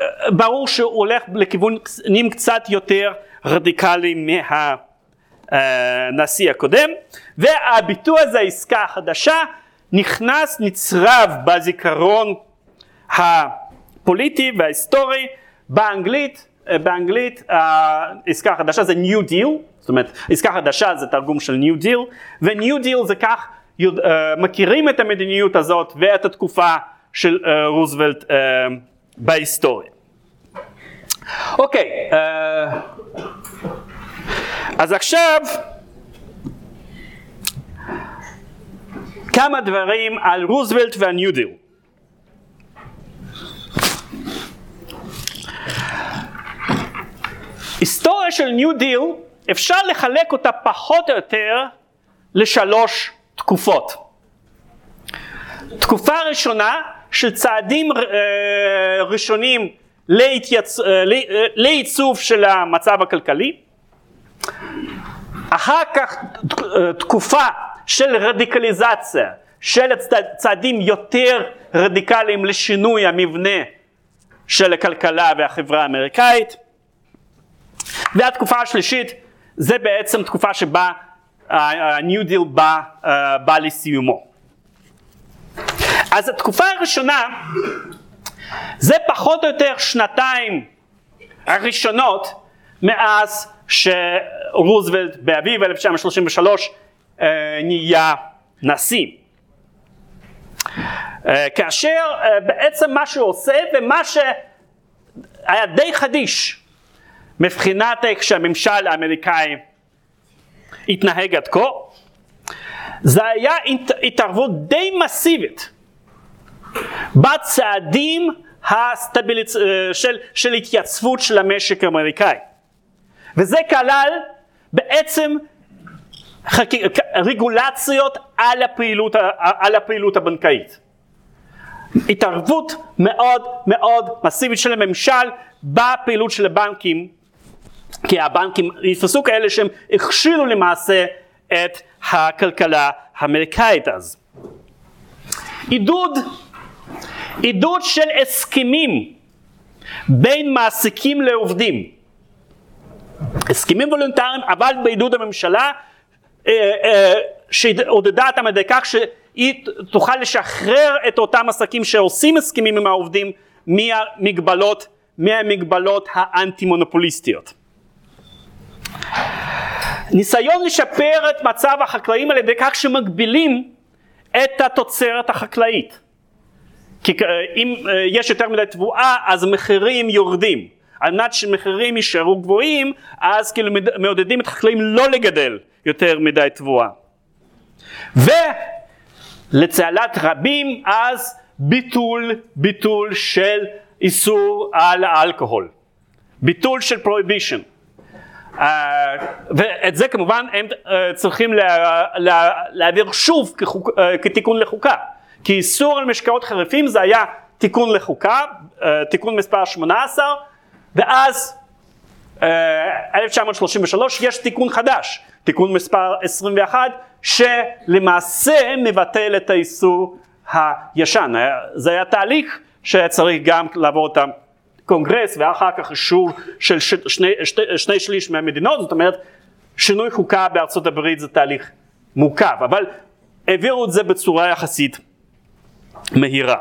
אה, ברור שהוא הולך לכיוונים קצת יותר רדיקליים מהנשיא הקודם, והביטוי הזה, העסקה החדשה, נכנס, נצרב בזיכרון הפוליטי וההיסטורי באנגלית, אה, באנגלית העסקה החדשה זה New Deal, זאת אומרת עסקה חדשה זה תרגום של New Deal, ו-New Deal זה כך יודע, uh, מכירים את המדיניות הזאת ואת התקופה של אה, רוזוולט אה, בהיסטוריה. אוקיי, אה, אז עכשיו כמה דברים על רוזוולט והניו דיל. היסטוריה של ניו דיל אפשר לחלק אותה פחות או יותר לשלוש תקופות. תקופה ראשונה של צעדים אה, ראשונים להתייצ... אה, אה, לעיצוב של המצב הכלכלי, אחר כך תקופה של רדיקליזציה, של צעדים יותר רדיקליים לשינוי המבנה של הכלכלה והחברה האמריקאית, והתקופה השלישית זה בעצם תקופה שבה ה-New Deal בא, uh, בא לסיומו. אז התקופה הראשונה זה פחות או יותר שנתיים הראשונות מאז שרוזוולט באביב 1933 uh, נהיה נשיא. Uh, כאשר בעצם מה שהוא עושה ומה שהיה די חדיש מבחינת איך שהממשל האמריקאי התנהג עד כה, זה היה התערבות די מסיבית בצעדים הסטביליצ... אה, של, של התייצבות של המשק האמריקאי. וזה כלל בעצם חק... רגולציות על הפעילות, על הפעילות הבנקאית. התערבות מאוד מאוד מסיבית של הממשל בפעילות של הבנקים כי הבנקים יתפסו כאלה שהם הכשילו למעשה את הכלכלה האמריקאית אז. עידוד, עידוד של הסכמים בין מעסיקים לעובדים. הסכמים וולונטריים אבל בעידוד הממשלה אה, אה, שעודדה אותם על ידי כך שהיא תוכל לשחרר את אותם עסקים שעושים הסכמים עם העובדים מהמגבלות, מהמגבלות האנטי מונופוליסטיות. ניסיון לשפר את מצב החקלאים על ידי כך שמגבילים את התוצרת החקלאית. כי אה, אם אה, יש יותר מדי תבואה אז מחירים יורדים. על מנת שמחירים יישארו גבוהים אז כאילו מעודדים את החקלאים לא לגדל יותר מדי תבואה. ולצהלת רבים אז ביטול, ביטול של איסור על האלכוהול. ביטול של פרויבישן. אה, ואת זה כמובן הם אה, צריכים להעביר שוב אה, כתיקון לחוקה, כי איסור על משקאות חריפים זה היה תיקון לחוקה, תיקון מספר 18, ואז אה, 1933 יש תיקון חדש, תיקון מספר 21, שלמעשה מבטל את האיסור הישן. זה היה תהליך שהיה צריך גם לעבור את הקונגרס ואחר כך אישור של ש, שני, שני, שני שליש מהמדינות, זאת אומרת שינוי חוקה בארצות הברית זה תהליך מורכב, אבל העבירו את זה בצורה יחסית מהירה.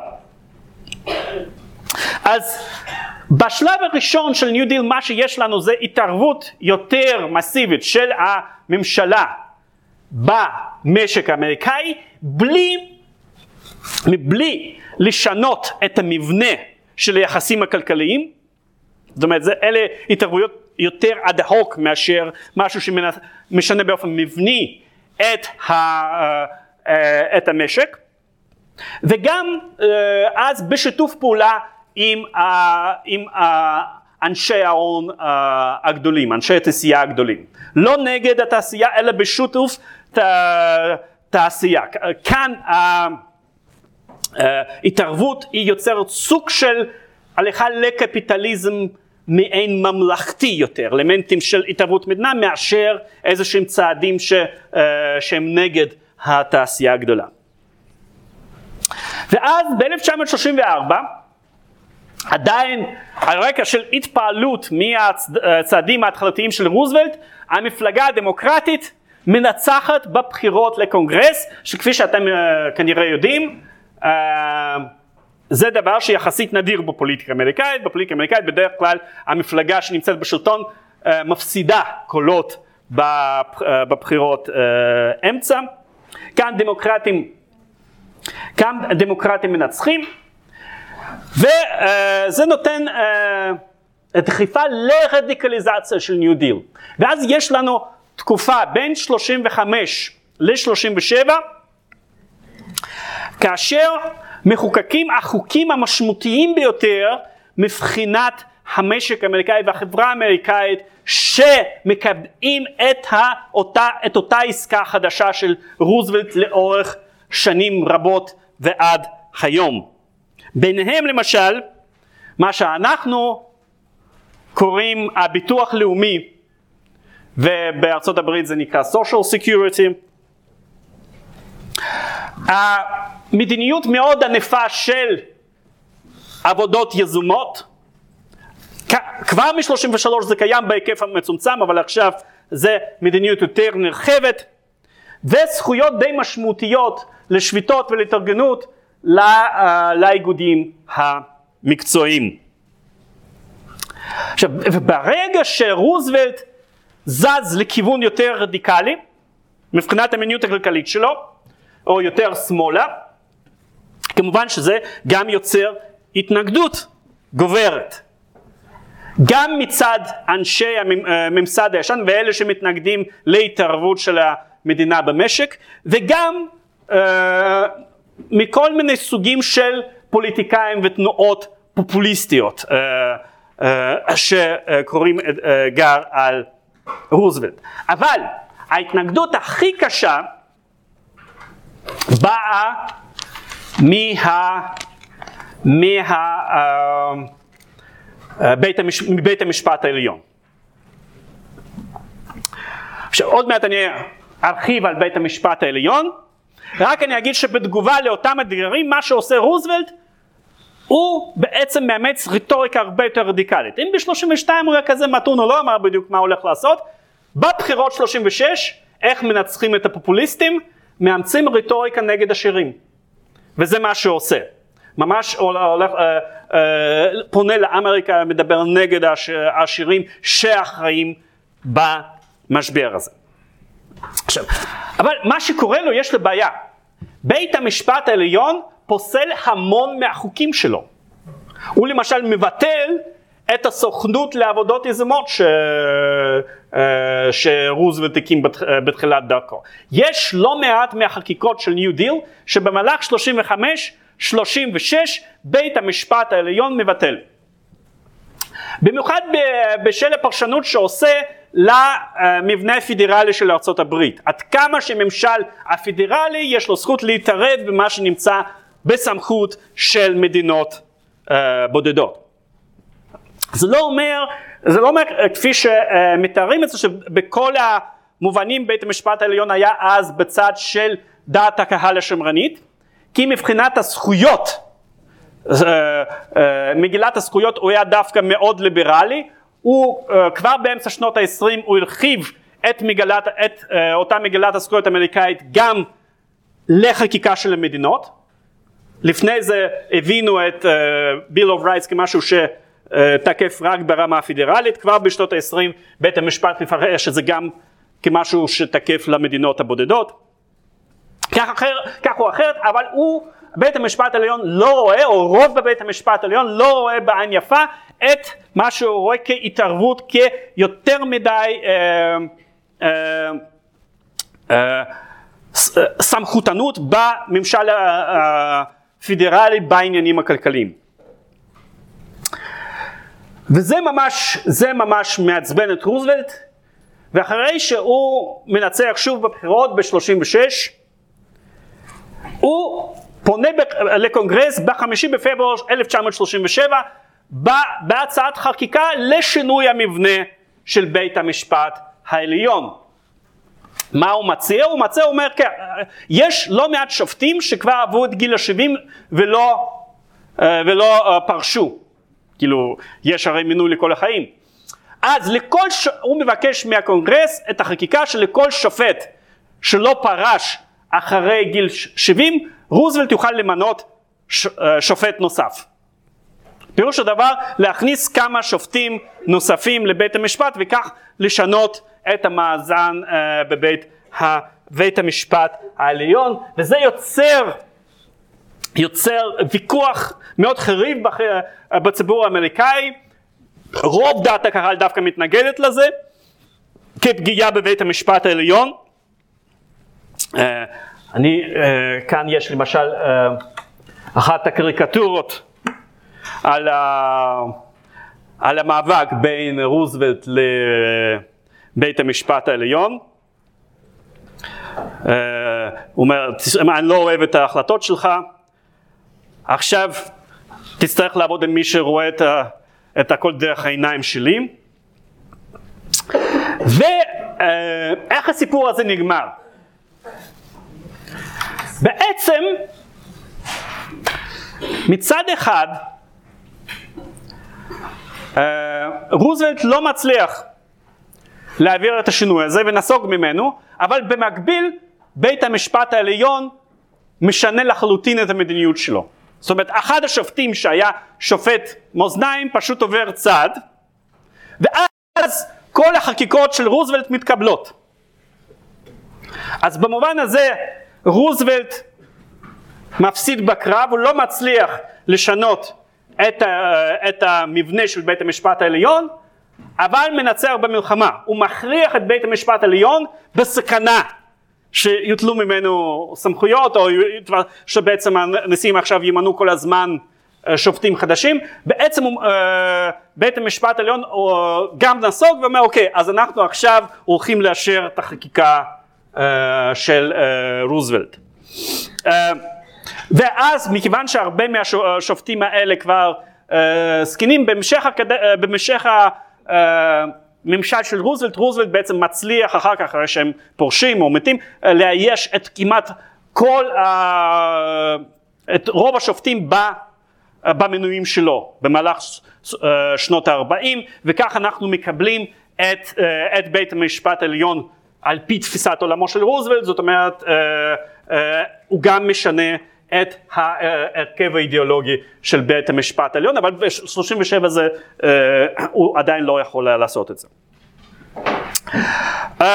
אז בשלב הראשון של ניו דיל מה שיש לנו זה התערבות יותר מסיבית של הממשלה במשק האמריקאי בלי, מבלי לשנות את המבנה של היחסים הכלכליים. זאת אומרת, זה, אלה התערבויות יותר אד הוק מאשר משהו שמשנה באופן מבני את, ה, אה, את המשק. וגם אה, אז בשיתוף פעולה עם, ה- עם ה- אנשי ההון אה, הגדולים, אנשי התעשייה הגדולים. לא נגד התעשייה אלא בשיתוף ת- תעשייה. כאן ההתערבות היא יוצרת סוג של הליכה לקפיטליזם מעין ממלכתי יותר, אלמנטים של התערבות מדינה מאשר איזה שהם צעדים ש, אה, שהם נגד התעשייה הגדולה. ואז ב-1934 עדיין על רקע של התפעלות מהצעדים ההתחלתיים של רוזוולט, המפלגה הדמוקרטית מנצחת בבחירות לקונגרס, שכפי שאתם אה, כנראה יודעים, אה, זה דבר שיחסית נדיר בפוליטיקה האמריקאית, בפוליטיקה האמריקאית בדרך כלל המפלגה שנמצאת בשלטון אה, מפסידה קולות אה, בבחירות אה, אמצע. כאן דמוקרטים, כאן דמוקרטים מנצחים, וזה נותן אה, דחיפה לרדיקליזציה של ניו דיל. ואז יש לנו תקופה בין 35 ל-37, כאשר מחוקקים החוקים המשמעותיים ביותר מבחינת המשק האמריקאי והחברה האמריקאית שמקבעים את, אותה, את אותה עסקה חדשה של רוזוולט לאורך שנים רבות ועד היום. ביניהם למשל מה שאנחנו קוראים הביטוח לאומי ובארצות הברית זה נקרא social security. המדיניות מאוד ענפה של עבודות יזומות כבר מ-33 זה קיים בהיקף המצומצם אבל עכשיו זה מדיניות יותר נרחבת וזכויות די משמעותיות לשביתות ולהתארגנות ל- אה, לאיגודים המקצועיים. עכשיו, ברגע שרוזוולט זז לכיוון יותר רדיקלי, מבחינת המדיניות הכלכלית שלו, או יותר שמאלה, כמובן שזה גם יוצר התנגדות גוברת. גם מצד אנשי הממ- הממסד הישן ואלה שמתנגדים להתערבות של המדינה במשק, וגם אה, מכל מיני סוגים של פוליטיקאים ותנועות פופוליסטיות אה, אה, שקוראים אה, גר על רוזוולט. אבל ההתנגדות הכי קשה באה מה... מה... אה, אה, בית המש... מבית המשפט העליון. עכשיו עוד מעט אני ארחיב על בית המשפט העליון, רק אני אגיד שבתגובה לאותם אתגרים מה שעושה רוזוולט הוא בעצם מאמץ רטוריקה הרבה יותר רדיקלית. אם ב-32 הוא היה כזה מתון הוא לא אמר בדיוק מה הוא הולך לעשות, בבחירות 36 איך מנצחים את הפופוליסטים? מאמצים רטוריקה נגד השירים. וזה מה שהוא עושה. ממש הולך, אה, אה, פונה לאמריקה, מדבר נגד הש, השירים שאחראים במשבר הזה. עכשיו, אבל מה שקורה לו יש לו בעיה. בית המשפט העליון פוסל המון מהחוקים שלו. הוא למשל מבטל את הסוכנות לעבודות יזמות ש... אה, שרוזוולט הקים אה, בתחילת דרכו. יש לא מעט מהחקיקות של ניו דיל שבמהלך 35, 36 בית המשפט העליון מבטל. במיוחד בשל הפרשנות שעושה למבנה הפדרלי של ארצות הברית. עד כמה שממשל הפדרלי יש לו זכות להתערב במה שנמצא בסמכות של מדינות בודדות. זה לא אומר, זה לא אומר אה, כפי שמתארים את זה שבכל המובנים בית המשפט העליון היה אז בצד של דעת הקהל השמרנית, כי מבחינת הזכויות, אה, אה, מגילת הזכויות הוא היה דווקא מאוד ליברלי, הוא כבר באמצע שנות ה-20 הוא הרחיב את, מגלת, את אותה מגילת הזכויות האמריקאית גם לחקיקה של המדינות. לפני זה הבינו את Bill of Rights כמשהו ש... תקף רק ברמה הפדרלית, כבר בשנות ה-20 בית המשפט מפרש את זה גם כמשהו שתקף למדינות הבודדות. כך, אחר, כך הוא אחרת, אבל הוא, בית המשפט העליון לא רואה, או רוב בבית המשפט העליון לא רואה בעין יפה את מה שהוא רואה כהתערבות, כיותר מדי אה, אה, אה, סמכותנות בממשל הפדרלי בעניינים הכלכליים. וזה ממש, זה ממש מעצבן את רוזוולט, ואחרי שהוא מנצח שוב בבחירות ב-36, הוא פונה לקונגרס ב-5 בפברואר 1937 בהצעת חקיקה לשינוי המבנה של בית המשפט העליון. מה הוא מציע? הוא מציע, הוא אומר, כן, יש לא מעט שופטים שכבר עברו את גיל ה-70 ולא, ולא פרשו. כאילו, יש הרי מינוי לכל החיים. אז לכל, ש... הוא מבקש מהקונגרס את החקיקה שלכל שופט שלא פרש אחרי גיל 70, רוזוולט יוכל למנות ש... אה, שופט נוסף. פירוש הדבר להכניס כמה שופטים נוספים לבית המשפט וכך לשנות את המאזן uh, בבית בית המשפט העליון וזה יוצר יוצר ויכוח מאוד חריף בציבור האמריקאי, רוב דעת הקהל דווקא מתנגדת לזה, כפגיעה בבית המשפט העליון. אה, אני, אה, כאן יש למשל אה, אחת הקריקטורות על, ה, על המאבק בין רוזוולט לבית המשפט העליון. הוא אומר, אני לא אוהב את ההחלטות שלך, עכשיו תצטרך לעבוד עם מי שרואה את, ה, את הכל דרך העיניים שלי. ואיך הסיפור הזה נגמר? בעצם מצד אחד אה, רוזוולט לא מצליח להעביר את השינוי הזה ונסוג ממנו, אבל במקביל בית המשפט העליון משנה לחלוטין את המדיניות שלו. זאת אומרת, אחד השופטים שהיה שופט מאזניים פשוט עובר צד, ואז כל החקיקות של רוזוולט מתקבלות. אז במובן הזה רוזוולט מפסיד בקרב, הוא לא מצליח לשנות את, את המבנה של בית המשפט העליון, אבל מנצח במלחמה. הוא מכריח את בית המשפט העליון בסכנה שיוטלו ממנו סמכויות, או שבעצם הנשיאים עכשיו ימנו כל הזמן אה, שופטים חדשים, בעצם אה, בית המשפט העליון גם נסוג ואומר אוקיי אז אנחנו עכשיו הולכים לאשר את החקיקה אה, של רוזוולט. ואז מכיוון שהרבה מהשופטים האלה כבר זקנים במשך, במשך ממשל של רוזוולט, רוזוולט בעצם מצליח אחר כך, אחרי שהם פורשים או מתים, לאייש את כמעט כל, ה... את רוב השופטים ב... במנויים שלו במהלך שנות ה-40 וכך אנחנו מקבלים את, את בית המשפט העליון על פי תפיסת עולמו של רוזוולט, זאת אומרת הוא גם משנה את ההרכב האידיאולוגי של בית המשפט העליון, אבל ב-37 זה, אה, הוא עדיין לא יכול היה לעשות את זה. אמ,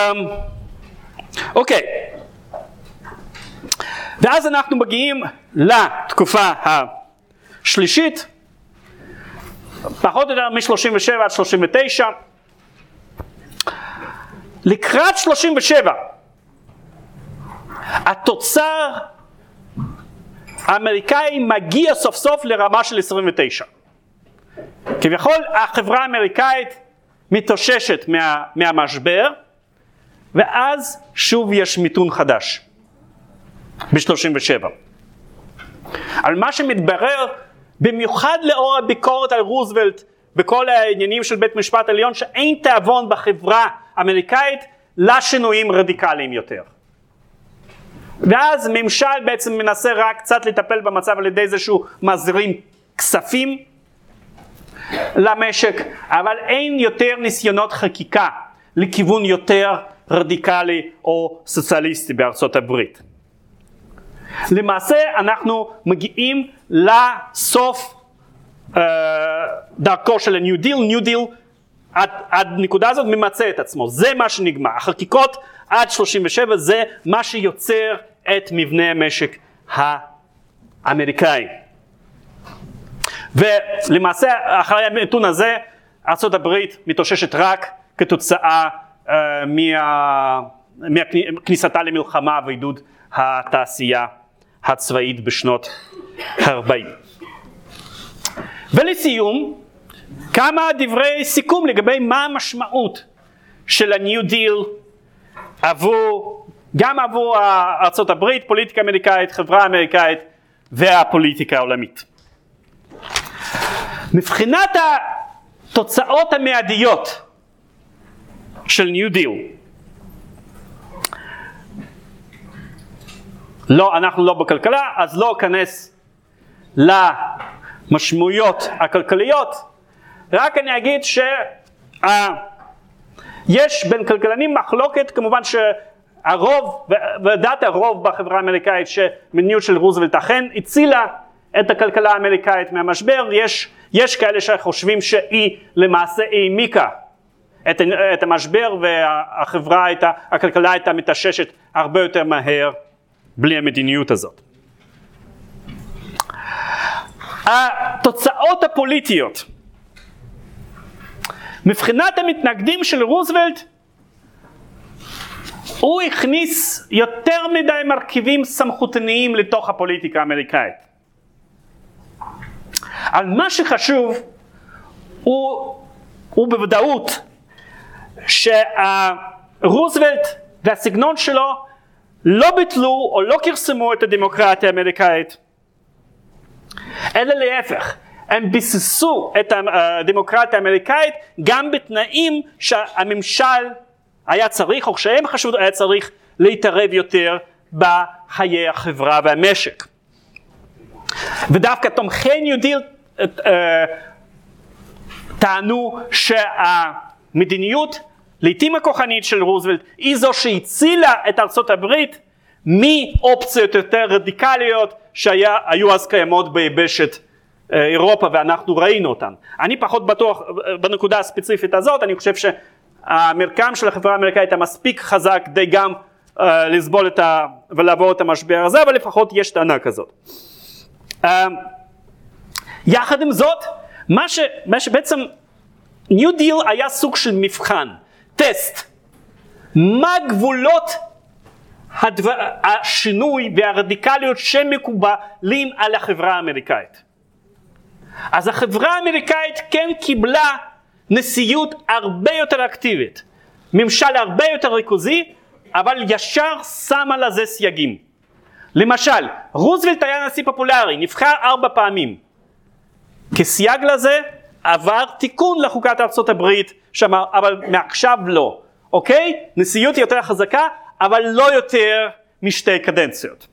אוקיי, ואז אנחנו מגיעים לתקופה השלישית, פחות או יותר מ-37 עד 39. לקראת 37 התוצר האמריקאי מגיע סוף סוף לרמה של 29. כביכול החברה האמריקאית מתאוששת מה, מהמשבר ואז שוב יש מיתון חדש ב-37. על מה שמתברר במיוחד לאור הביקורת על רוזוולט בכל העניינים של בית משפט עליון שאין תיאבון בחברה האמריקאית לשינויים רדיקליים יותר. ואז ממשל בעצם מנסה רק קצת לטפל במצב על ידי זה שהוא מזרים כספים למשק, אבל אין יותר ניסיונות חקיקה לכיוון יותר רדיקלי או סוציאליסטי בארצות הברית. למעשה אנחנו מגיעים לסוף uh, דרכו של ה-New Deal, New Deal עד, עד נקודה הזאת ממצה את עצמו, זה מה שנגמר, החקיקות עד 37 זה מה שיוצר את מבנה המשק האמריקאי. ולמעשה אחרי הנתון הזה ארה"ב מתאוששת רק כתוצאה uh, מה, מכניסתה למלחמה ועידוד התעשייה הצבאית בשנות ה-40. ולסיום, כמה דברי סיכום לגבי מה המשמעות של ה-New Deal עבור, גם עבור הברית, פוליטיקה אמריקאית, חברה אמריקאית והפוליטיקה העולמית. מבחינת התוצאות המיידיות של ניו דיל, לא, אנחנו לא בכלכלה, אז לא אכנס למשמעויות הכלכליות, רק אני אגיד שיש בין כלכלנים מחלוקת, כמובן שהרוב, ודעת הרוב בחברה האמריקאית שמדיניות של רוזוולט אכן הצילה את הכלכלה האמריקאית מהמשבר, יש, יש כאלה שחושבים שהיא למעשה העמיקה את, את המשבר והחברה הייתה, הכלכלה הייתה מתאוששת הרבה יותר מהר בלי המדיניות הזאת. התוצאות הפוליטיות מבחינת המתנגדים של רוזוולט הוא הכניס יותר מדי מרכיבים סמכותניים לתוך הפוליטיקה האמריקאית. אבל מה שחשוב הוא, הוא בוודאות שרוזוולט והסגנון שלו לא ביטלו או לא כרסמו את הדמוקרטיה האמריקאית, אלא להפך, הם ביססו את הדמוקרטיה האמריקאית גם בתנאים שהממשל היה צריך, או שהם חשבו היה צריך להתערב יותר בחיי החברה והמשק. ודווקא תומכי ניו דיל אה, טענו שהמדיניות לעיתים הכוחנית של רוזוולט היא זו שהצילה את ארצות הברית מאופציות יותר רדיקליות שהיו אז קיימות ביבשת אה, אירופה ואנחנו ראינו אותן. אני פחות בטוח אה, בנקודה הספציפית הזאת, אני חושב שהמרקם של החברה האמריקאית המספיק חזק כדי גם uh, לסבול את ה... ולעבור את המשבר הזה, אבל לפחות יש טענה כזאת. יחד עם זאת, מה, ש... מה שבעצם ניו דיל היה סוג של מבחן. טסט. מה גבולות הדבר, השינוי והרדיקליות שמקובלים על החברה האמריקאית. אז החברה האמריקאית כן קיבלה נשיאות הרבה יותר אקטיבית, ממשל הרבה יותר ריכוזי, אבל ישר שמה לזה סייגים. למשל, רוזוולט היה נשיא פופולרי, נבחר ארבע פעמים. כסייג לזה, עבר תיקון לחוקת הברית שאמר אבל מעכשיו לא, אוקיי? נשיאות היא יותר חזקה אבל לא יותר משתי קדנציות.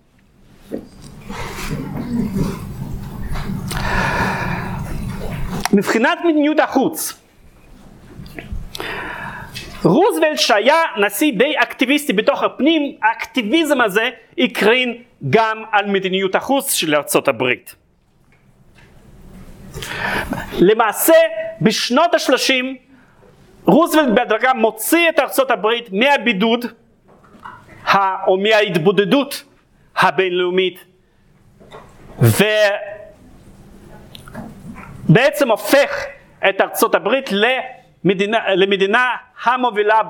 מבחינת מדיניות החוץ רוזוולט שהיה נשיא די אקטיביסטי בתוך הפנים, האקטיביזם הזה הקרין גם על מדיניות החוץ של ארצות הברית. למעשה בשנות השלושים רוזוולט בהדרגה מוציא את ארצות הברית מהבידוד או מההתבודדות הבינלאומית ובעצם הופך את ארצות הברית למדינה, למדינה המובילה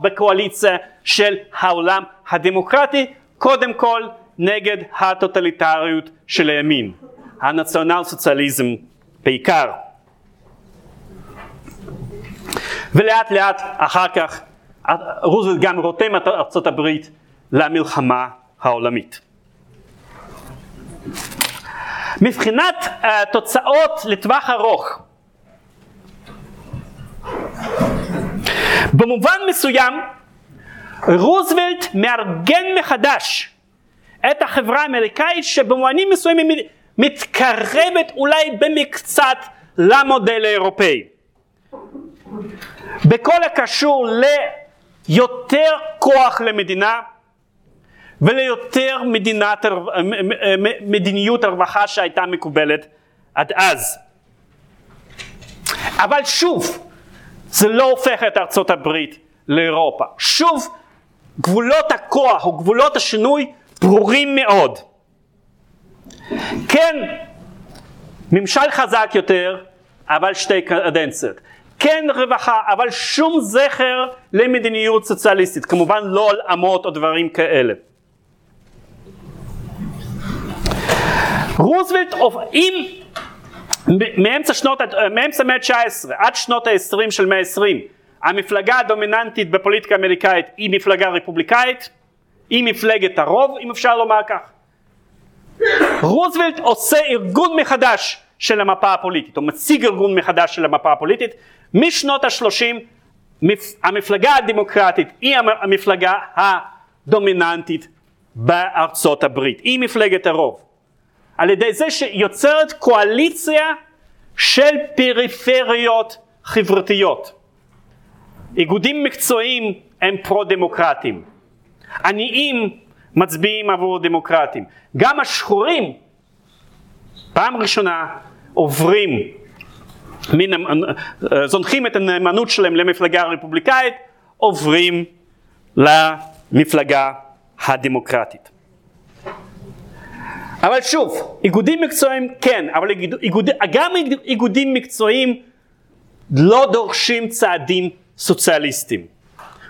בקואליציה של העולם הדמוקרטי, קודם כל נגד הטוטליטריות של הימין, הנציונל סוציאליזם בעיקר. ולאט לאט אחר כך רוזוולט גם רותם את ארצות הברית למלחמה העולמית. מבחינת uh, תוצאות לטווח ארוך במובן מסוים, רוזוולט מארגן מחדש את החברה האמריקאית שבמובנים מסוימים מתקרבת אולי במקצת למודל האירופאי. בכל הקשור ליותר כוח למדינה וליותר מדינת, מדיניות הרווחה שהייתה מקובלת עד אז. אבל שוב, זה לא הופך את ארצות הברית לאירופה. שוב, גבולות הכוח או גבולות השינוי ברורים מאוד. כן, ממשל חזק יותר, אבל שתי קדנציות. כן רווחה, אבל שום זכר למדיניות סוציאליסטית, כמובן לא על אמות או דברים כאלה. רוזוולט, אם מאמצע, שנות, מאמצע מאה ה-19 עד שנות ה-20 של מאה ה-20 המפלגה הדומיננטית בפוליטיקה האמריקאית היא מפלגה רפובליקאית, היא מפלגת הרוב, אם אפשר לומר כך. רוזוולט עושה ארגון מחדש של המפה הפוליטית, או מציג ארגון מחדש של המפה הפוליטית. משנות ה-30 המפלגה הדמוקרטית היא המפלגה הדומיננטית בארצות הברית, היא מפלגת הרוב. על ידי זה שיוצרת קואליציה של פריפריות חברתיות. איגודים מקצועיים הם פרו-דמוקרטיים. עניים מצביעים עבור דמוקרטים. גם השחורים פעם ראשונה עוברים, זונחים את הנאמנות שלהם למפלגה הרפובליקאית, עוברים למפלגה הדמוקרטית. אבל שוב, איגודים מקצועיים כן, אבל איגוד, גם איגודים מקצועיים לא דורשים צעדים סוציאליסטיים.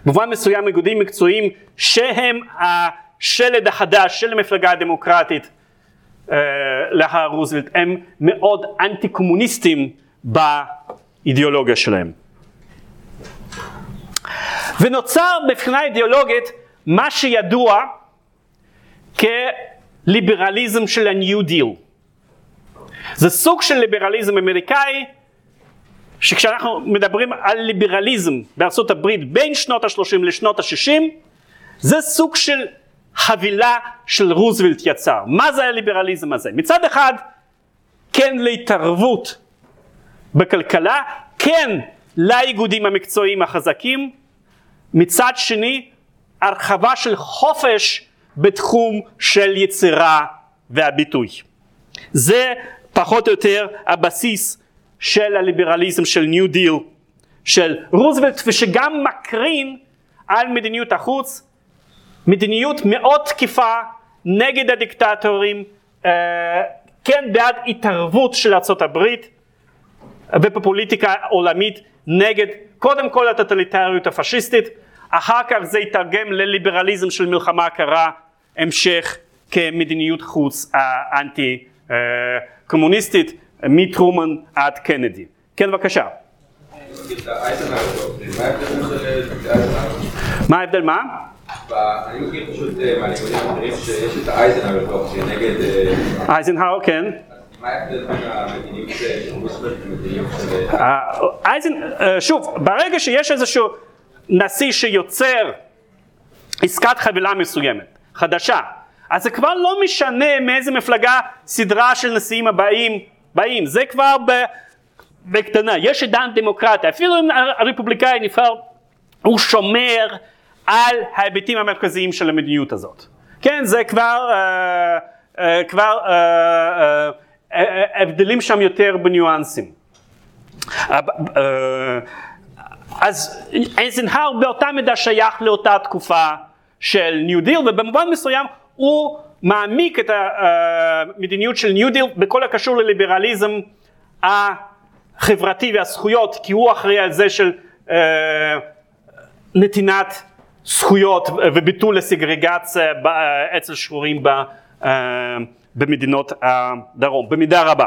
במובן מסוים איגודים מקצועיים שהם השלד החדש של המפלגה הדמוקרטית אה, לאחר רוזוולט הם מאוד אנטי קומוניסטים באידיאולוגיה שלהם. ונוצר מבחינה אידיאולוגית מה שידוע כליברליזם של ה-New Deal. זה סוג של ליברליזם אמריקאי שכשאנחנו מדברים על ליברליזם בארצות הברית בין שנות ה-30 לשנות ה-60 זה סוג של חבילה של רוזוולט יצר. מה זה הליברליזם הזה? מצד אחד כן להתערבות בכלכלה, כן לאיגודים המקצועיים החזקים, מצד שני הרחבה של חופש בתחום של יצירה והביטוי. זה פחות או יותר הבסיס של הליברליזם של ניו דיל של רוזוולט ושגם מקרין על מדיניות החוץ מדיניות מאוד תקיפה נגד הדיקטטורים אה, כן בעד התערבות של ארה"ב ובפוליטיקה עולמית נגד קודם כל הטוטליטריות הפשיסטית אחר כך זה יתרגם לליברליזם של מלחמה קרה המשך כמדיניות חוץ האנטי אה, קומוניסטית מטרומן עד קנדי. כן בבקשה. מה ההבדל מה? אני מכיר פשוט אה, מהלימודים האחרים שיש את האייזנהאואר דוקטרי נגד... אה, אייזנהאואר כן. שוב, ברגע שיש איזשהו נשיא שיוצר עסקת חבילה מסוימת, חדשה, אז זה כבר לא משנה מאיזה מפלגה סדרה של נשיאים הבאים באים, זה כבר בקטנה, יש עידן דמוקרטיה, אפילו אם הרפובליקאי נבחר, הוא שומר על ההיבטים המרכזיים של המדיניות הזאת. כן, זה כבר, אה, אה, כבר אה, אה, אה, הבדלים שם יותר בניואנסים. אה, אה, אז אייזנהאואר באותה מידה שייך לאותה תקופה של ניו דיל ובמובן מסוים הוא מעמיק את המדיניות של ניו דיל בכל הקשור לליברליזם החברתי והזכויות כי הוא אחראי על זה של אה, נתינת זכויות וביטול הסגרגציה אצל שחורים אה, במדינות הדרום במידה רבה.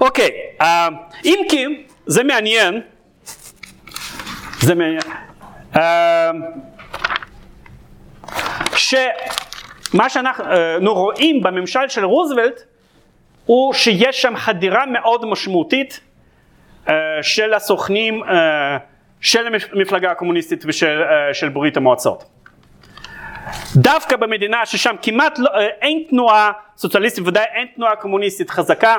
אוקיי, אה, אם כי זה מעניין, זה מעניין, שמה שאנחנו רואים בממשל של רוזוולט הוא שיש שם חדירה מאוד משמעותית של הסוכנים של המפלגה הקומוניסטית ושל אה, של ברית המועצות. דווקא במדינה ששם כמעט לא, אה, אין תנועה סוציאליסטית, ודאי אין תנועה קומוניסטית חזקה,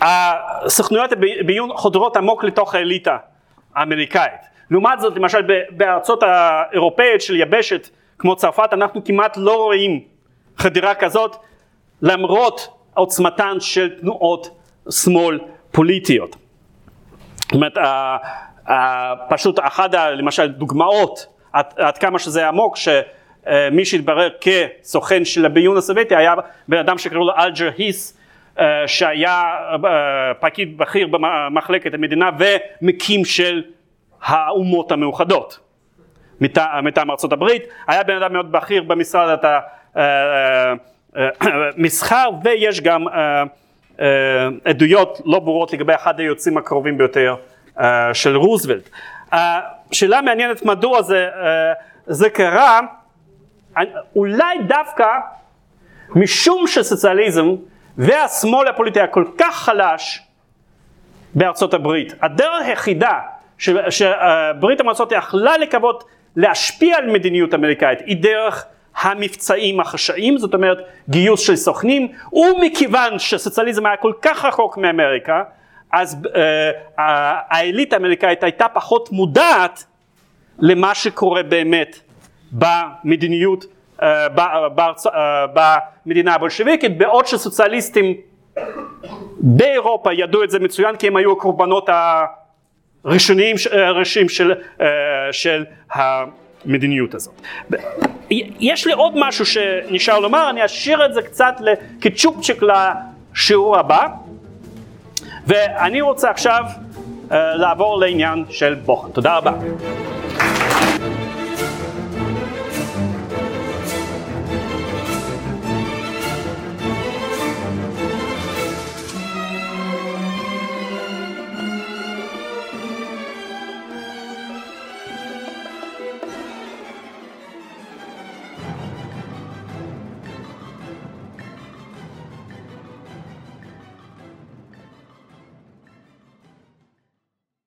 הסוכנויות הביון חודרות עמוק לתוך האליטה האמריקאית. לעומת זאת, למשל בארצות האירופאיות של יבשת כמו צרפת, אנחנו כמעט לא רואים חדירה כזאת, למרות עוצמתן של תנועות שמאל פוליטיות. זאת אומרת, פשוט אחת למשל דוגמאות עד, עד כמה שזה עמוק, שמי שהתברר כסוכן של הביון הסובייטי היה בן אדם שקראו לו אלג'ר היס, שהיה פקיד בכיר במחלקת המדינה ומקים של האומות המאוחדות. מטעם ארצות הברית, היה בן אדם מאוד בכיר במשרד המסחר ויש גם עדויות לא ברורות לגבי אחד היוצאים הקרובים ביותר של רוזוולט. שאלה מעניינת מדוע זה, זה קרה, אולי דווקא משום שסוציאליזם והשמאל הפוליטי היה כל כך חלש בארצות הברית, הדרך היחידה שברית המועצות יכלה לקוות להשפיע על מדיניות אמריקאית היא דרך המבצעים החשאיים, זאת אומרת גיוס של סוכנים, ומכיוון שסוציאליזם היה כל כך רחוק מאמריקה, אז uh, האליטה האמריקאית הייתה פחות מודעת למה שקורה באמת במדיניות, במדינה הבולשביקית, בעוד שסוציאליסטים באירופה ידעו את זה מצוין כי הם היו הקורבנות הראשוניים הראשיים של, של המדיניות הזאת. יש לי עוד משהו שנשאר לומר, אני אשאיר את זה קצת כצ'ופצ'יק לשיעור הבא. ואני רוצה עכשיו לעבור לעניין של בוחן. תודה רבה.